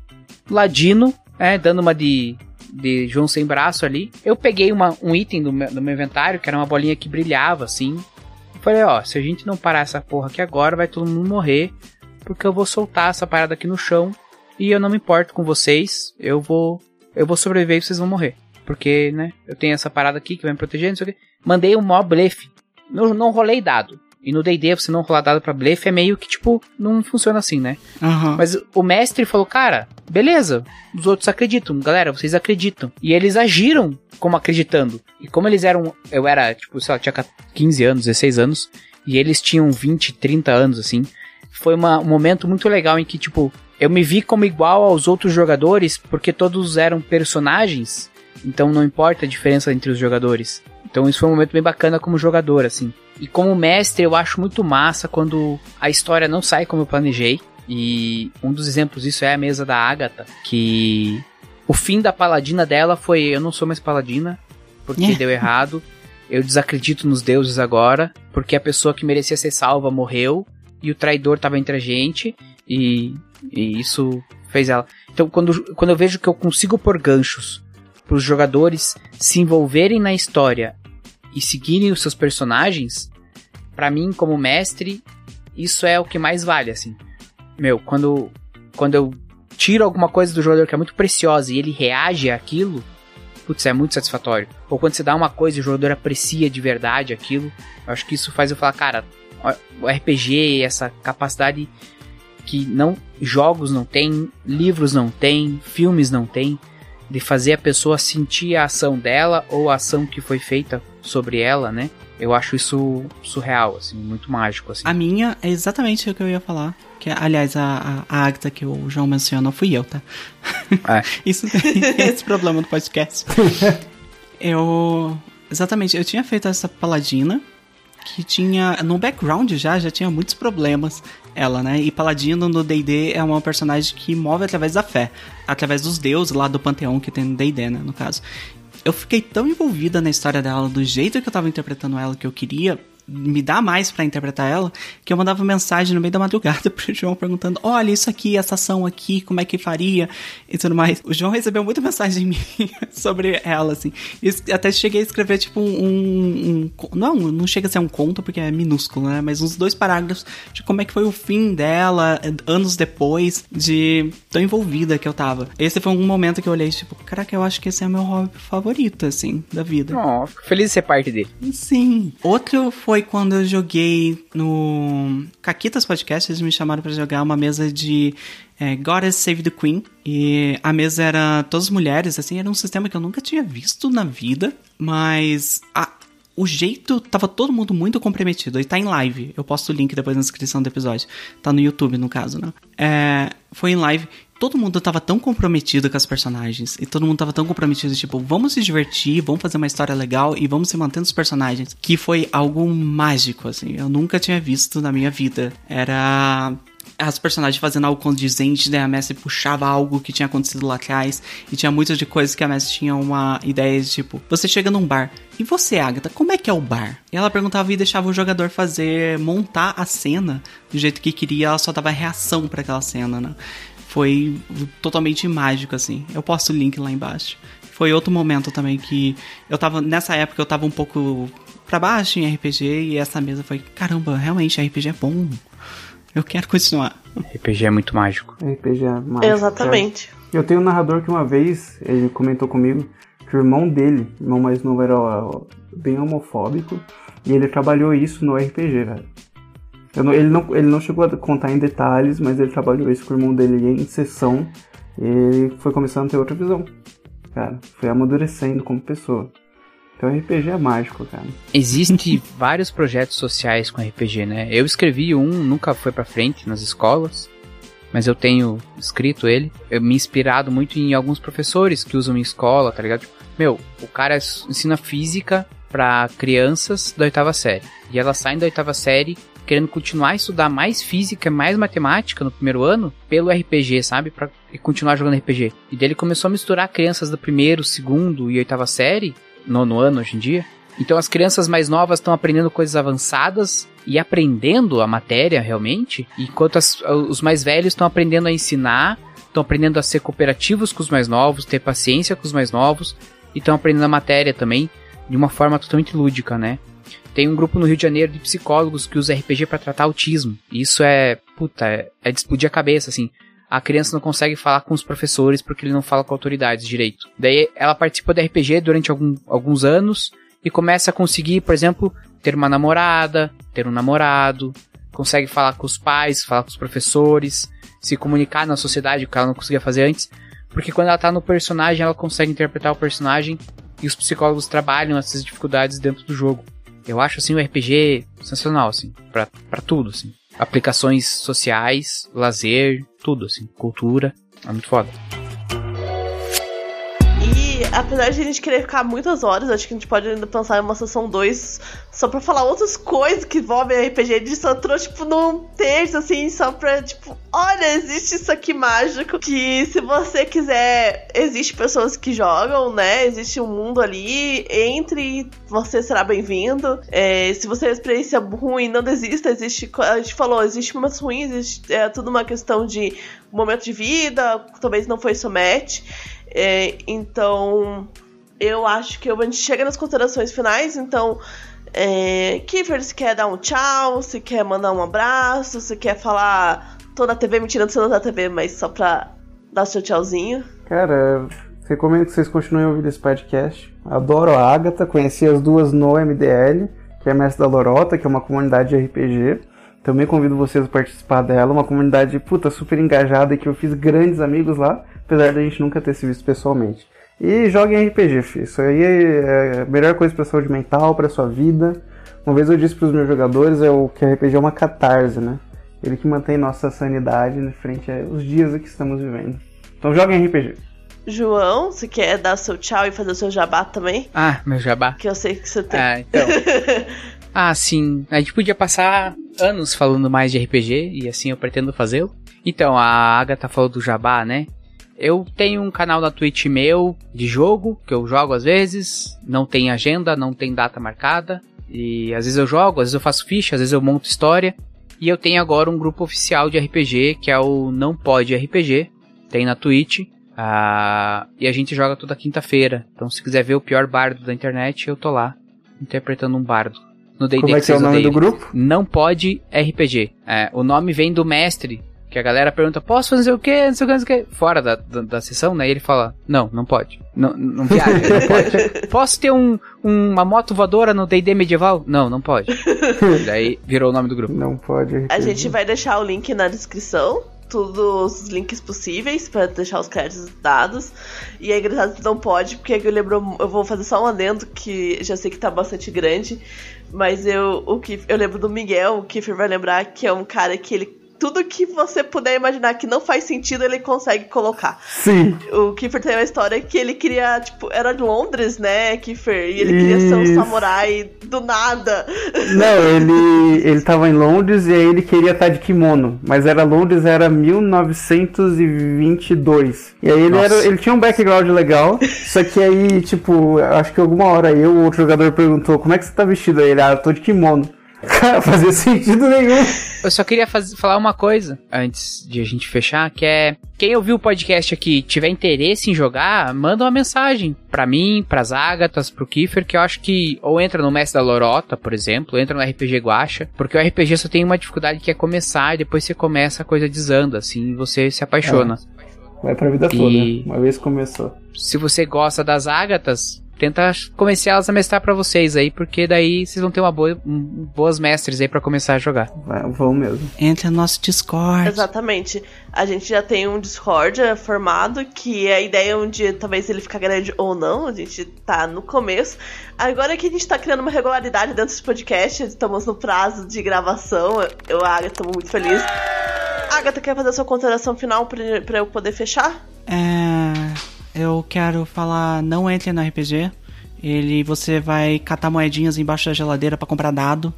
ladino, é, dando uma de, de João sem braço ali, eu peguei uma, um item do meu, do meu inventário, que era uma bolinha que brilhava assim. falei, ó, se a gente não parar essa porra aqui agora, vai todo mundo morrer. Porque eu vou soltar essa parada aqui no chão. E eu não me importo com vocês. Eu vou. Eu vou sobreviver e vocês vão morrer. porque, né, eu tenho essa parada aqui que vai me proteger, não sei o quê. Mandei um mó blefe. Não, não rolei dado. E no D&D você não rolar dado pra blefe é meio que, tipo, não funciona assim, né? Aham. Mas o mestre falou, cara, beleza, os outros acreditam, galera, vocês acreditam. E eles agiram como acreditando. E como eles eram, eu era, tipo, sei lá, tinha 15 anos, 16 anos, e eles tinham 20, 30 anos, assim. Foi uma- um momento muito legal em que, tipo, eu me vi como igual aos outros jogadores, porque todos eram personagens, então não importa a diferença entre os jogadores. Então isso foi um momento bem bacana como jogador, assim. E como mestre, eu acho muito massa quando a história não sai como eu planejei. E um dos exemplos disso é a mesa da Agatha, que o fim da paladina dela foi eu não sou mais paladina, porque É. deu errado. Eu desacredito nos deuses agora, porque a pessoa que merecia ser salva morreu e o traidor tava entre a gente e, e isso fez ela. Então quando, quando eu vejo que eu consigo pôr ganchos para os jogadores se envolverem na história e seguirem os seus personagens, pra mim como mestre, isso é o que mais vale assim. Meu, quando quando eu tiro alguma coisa do jogador que é muito preciosa e ele reage àquilo, putz, é muito satisfatório. Ou quando você dá uma coisa e o jogador aprecia de verdade aquilo, eu acho que isso faz eu falar, cara, o RPG, essa capacidade que não jogos não tem, livros não tem, filmes não tem, de fazer a pessoa sentir a ação dela ou a ação que foi feita sobre ela, né? Eu acho isso surreal, assim, muito mágico, assim. A minha é exatamente o que eu ia falar. Que, aliás, a, a, que o João mencionou fui eu, tá? É. Isso tem esse problema do podcast. eu. Exatamente, eu tinha feito essa paladina que tinha. No background já, já tinha muitos problemas. Ela, né? E Paladino no DD é uma personagem que move através da fé. Através dos deuses lá do panteão que tem no DD, né? No caso. Eu fiquei tão envolvida na história dela, do jeito que eu tava interpretando ela, que eu queria me dar mais para interpretar ela, que eu mandava mensagem no meio da madrugada pro João perguntando: olha, isso aqui, essa ação aqui, como é que faria e tudo mais. O João recebeu muita mensagem minha sobre ela, assim. Até cheguei a escrever, tipo, um. um não, não chega a ser um conto, porque é minúsculo, né? Mas uns dois parágrafos de como é que foi o fim dela, anos depois, de tão envolvida que eu tava. Esse foi um momento que eu olhei, tipo, caraca, eu acho que esse é o meu hobby favorito, assim, da vida. Oh, fico feliz de ser parte dele. Sim. Outro foi quando eu joguei no Caquitas Podcast, eles me chamaram para jogar uma mesa de é, Goddess Save the Queen. E a mesa era todas mulheres, assim, era um sistema que eu nunca tinha visto na vida, mas a, o jeito tava todo mundo muito comprometido. E tá em live. Eu posto o link depois na descrição do episódio. Tá no YouTube, no caso, né? É, foi em live. Todo mundo tava tão comprometido com as personagens. E todo mundo tava tão comprometido, tipo, vamos se divertir, vamos fazer uma história legal e vamos se mantendo os personagens. Que foi algo mágico, assim. Eu nunca tinha visto na minha vida. Era as personagens fazendo algo condizente, né? A Messi puxava algo que tinha acontecido lá atrás. E tinha muitas de coisas que a Messi tinha uma ideia de tipo: você chega num bar. E você, Agatha, como é que é o bar? E ela perguntava e deixava o jogador fazer, montar a cena do jeito que queria. Ela só dava reação para aquela cena, né? Foi totalmente mágico, assim. Eu posto o link lá embaixo. Foi outro momento também que eu tava. Nessa época eu tava um pouco pra baixo em RPG e essa mesa foi: caramba, realmente RPG é bom. Eu quero continuar. RPG é muito mágico. RPG é mágico. Exatamente. Eu tenho um narrador que uma vez, ele comentou comigo que o irmão dele, o irmão mais novo, era bem homofóbico. E ele trabalhou isso no RPG, velho. Não- ele, não, ele não chegou a contar em detalhes, mas ele trabalhou isso com o irmão dele em sessão. E foi começando a ter outra visão. Cara, foi amadurecendo como pessoa. Então RPG é mágico, cara. Existem vários projetos sociais com RPG, né? Eu escrevi um, nunca foi pra frente nas escolas, mas eu tenho escrito ele. Eu me inspirado muito em alguns professores que usam em escola, tá ligado? Tipo, meu, o cara ensina física pra crianças da oitava série. E elas saem da oitava série querendo continuar a estudar mais física, mais matemática no primeiro ano pelo RPG, sabe? Pra continuar jogando RPG. E daí ele começou a misturar crianças do primeiro, segundo e oitava série, nono ano hoje em dia. Então as crianças mais novas estão aprendendo coisas avançadas e aprendendo a matéria realmente, enquanto as- os mais velhos estão aprendendo a ensinar, estão aprendendo a ser cooperativos com os mais novos, ter paciência com os mais novos e estão aprendendo a matéria também de uma forma totalmente lúdica, né? Tem um grupo no Rio de Janeiro de psicólogos que usa RPG para tratar autismo. E isso é, puta, é, é de explodir a cabeça, assim. a criança não consegue falar com os professores porque ele não fala com autoridades direito. Daí ela participa do RPG durante algum, alguns anos e começa a conseguir, por exemplo, ter uma namorada, ter um namorado, consegue falar com os pais, falar com os professores, se comunicar na sociedade, o que ela não conseguia fazer antes. Porque quando ela tá no personagem, ela consegue interpretar o personagem e os psicólogos trabalham essas dificuldades dentro do jogo. Eu acho assim o RPG sensacional, assim, pra, pra tudo, assim. Aplicações sociais, lazer, tudo, assim, cultura. É muito foda. Apesar de a gente querer ficar muitas horas, acho que a gente pode ainda pensar em uma sessão 2 só pra falar outras coisas que envolvem RPG. A gente só trouxe, tipo, num terço, assim, só pra, tipo, olha, existe isso aqui mágico. Que se você quiser, existe pessoas que jogam, né? Existe um mundo ali. Entre, você será bem-vindo. É, se você tem experiência ruim, não desista. Existe, a gente falou, existe momentos ruins, existe, é tudo uma questão de momento de vida, talvez não foi somente. É, então, eu acho que a gente chega nas considerações finais, então. É, Kiefer, se quer dar um tchau, se quer mandar um abraço, se quer falar. Tô na TV, mentira, você não tá na TV, mas só pra dar seu tchauzinho. Cara, recomendo que vocês continuem ouvindo esse podcast. Adoro a Agatha, conheci as duas no MDL, que é mestre da Lorota, que é uma comunidade de RPG. Também convido vocês a participar dela, uma comunidade puta super engajada e que eu fiz grandes amigos lá, apesar da gente nunca ter se visto pessoalmente. E joguem RPG, filho. Isso aí é a melhor coisa pra saúde mental, pra sua vida. Uma vez eu disse pros meus jogadores é o que RPG é uma catarse, né? Ele que mantém nossa sanidade frente aos dias que estamos vivendo. Então joguem RPG. João, você quer dar seu tchau e fazer o seu jabá também? Ah, meu jabá. Que eu sei que você tem. Ah, então. ah, sim. A gente podia passar anos falando mais de RPG e assim eu pretendo fazê-lo. Então, a Agatha falou do jabá, né? Eu tenho um canal na Twitch meu de jogo, que eu jogo às vezes, não tem agenda, não tem data marcada. E às vezes eu jogo, às vezes eu faço ficha, às vezes eu monto história. E eu tenho agora um grupo oficial de RPG, que é o Não Pode RPG. Tem na Twitch. Uh, e a gente joga toda quinta-feira. Então se quiser ver o pior bardo da internet, eu tô lá, interpretando um bardo. No Como é que é o nome do grupo? Não Pode RPG. É, o nome vem do mestre que a galera pergunta, posso fazer o quê? Não sei o que, não sei o que. Fora da, da, da, sessão, né? E ele fala, não, não pode. Não, não viaja, não pode. Posso ter um, uma moto voadora no D&D medieval? Não, não pode. Daí virou o nome do grupo. Não pode. A gente vai deixar o link na descrição. Todos os links possíveis para deixar os créditos dados. E é engraçado que não pode, porque eu lembro. Eu vou fazer só um adendo que já sei que tá bastante grande. Mas eu, o que, eu lembro do Miguel, o Kiffer vai lembrar que é um cara que ele tudo que você puder imaginar que não faz sentido, ele consegue colocar. Sim. O Kiefer tem uma história que ele queria, tipo, era de Londres, né, Kiefer? E ele queria ser um samurai do nada. Não, ele, ele tava em Londres e aí ele queria estar de kimono. Mas era Londres, era 1922. E aí ele, era, ele tinha um background legal, só que aí, tipo, acho que alguma hora eu, o outro jogador perguntou, como é que você tá vestido? Aí ele, ah, eu tô de kimono. Cara, fazia sentido nenhum. Eu só queria faz, falar uma coisa antes de a gente fechar, que é quem ouviu o podcast aqui tiver interesse em jogar, manda uma mensagem para mim, pras Ágatas, pro Kiefer, que eu acho que ou entra no Mestre da Lorota, por exemplo, entra no RPG Guacha, porque o RPG só tem uma dificuldade que é começar e depois você começa a coisa desanda, assim, você se apaixona. É. Vai pra vida e... toda, né? uma vez começou. Se você gosta das Ágatas, tenta convencer elas a mestrar para vocês aí, porque daí vocês vão ter uma boa, um, boas mestres aí para começar a jogar. vão mesmo. Entre no nosso Discord. Exatamente. A gente já tem um Discord é, formado, que a ideia é um dia talvez ele ficar grande ou não, a gente tá no começo. Agora que a gente tá criando uma regularidade dentro desse podcast, estamos no prazo de gravação, eu e a Agatha muito felizes. Agatha, quer fazer a sua consideração final para eu poder fechar? É eu quero falar não entre no RPG. Ele você vai catar moedinhas embaixo da geladeira para comprar dado.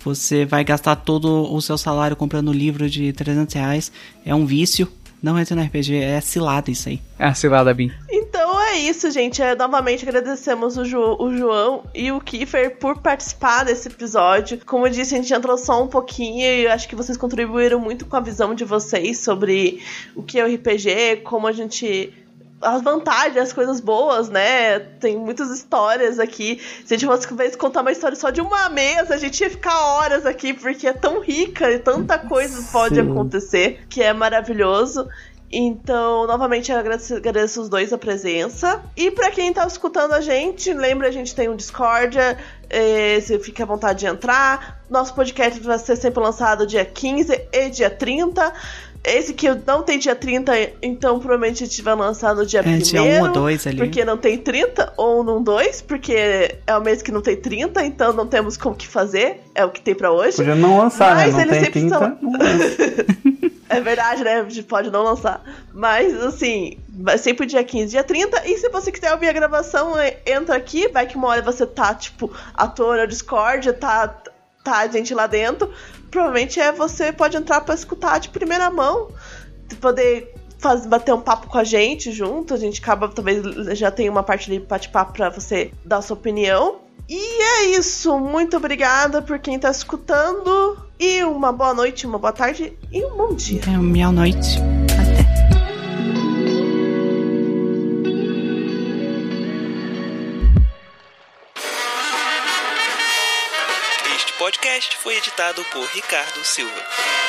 Você vai gastar todo o seu salário comprando livro de 300 reais. É um vício. Não entre no RPG, é cilada isso aí. É cilada, Bim. Então é isso, gente. É, novamente agradecemos o, jo o João e o Kiefer por participar desse episódio. Como eu disse, a gente entrou só um pouquinho e acho que vocês contribuíram muito com a visão de vocês sobre o que é o RPG, como a gente as vantagens, as coisas boas, né? Tem muitas histórias aqui. Se a gente fosse contar uma história só de uma mesa, a gente ia ficar horas aqui, porque é tão rica e tanta coisa pode Sim. acontecer que é maravilhoso. Então, novamente, eu agradeço, agradeço, os dois a presença. E para quem tá escutando a gente, lembra, a gente tem um Discord, é, você fica à vontade de entrar. Nosso podcast vai ser sempre lançado dia 15 e dia 30. Esse que não tem dia 30, então provavelmente a gente vai lançar no dia 1 é, dia 1 ou 2 ali. Porque não tem 30, ou num 2, porque é o mês que não tem 30, então não temos como que fazer. É o que tem para hoje. Podia não lançar, né? Mas né? Não tem 30, são... É verdade, né? A gente pode não lançar. Mas, assim, vai sempre dia 15, dia 30. E se você quiser ouvir a gravação, é, entra aqui. Vai que uma hora você tá, tipo, ator no Discord, tá, tá a gente lá dentro. Provavelmente é você pode entrar para escutar de primeira mão. Poder faz, bater um papo com a gente junto. A gente acaba, talvez já tem uma parte ali bate-papo pra você dar sua opinião. E é isso. Muito obrigada por quem tá escutando. E uma boa noite, uma boa tarde e um bom dia. É, uma noite. Podcast foi editado por Ricardo Silva.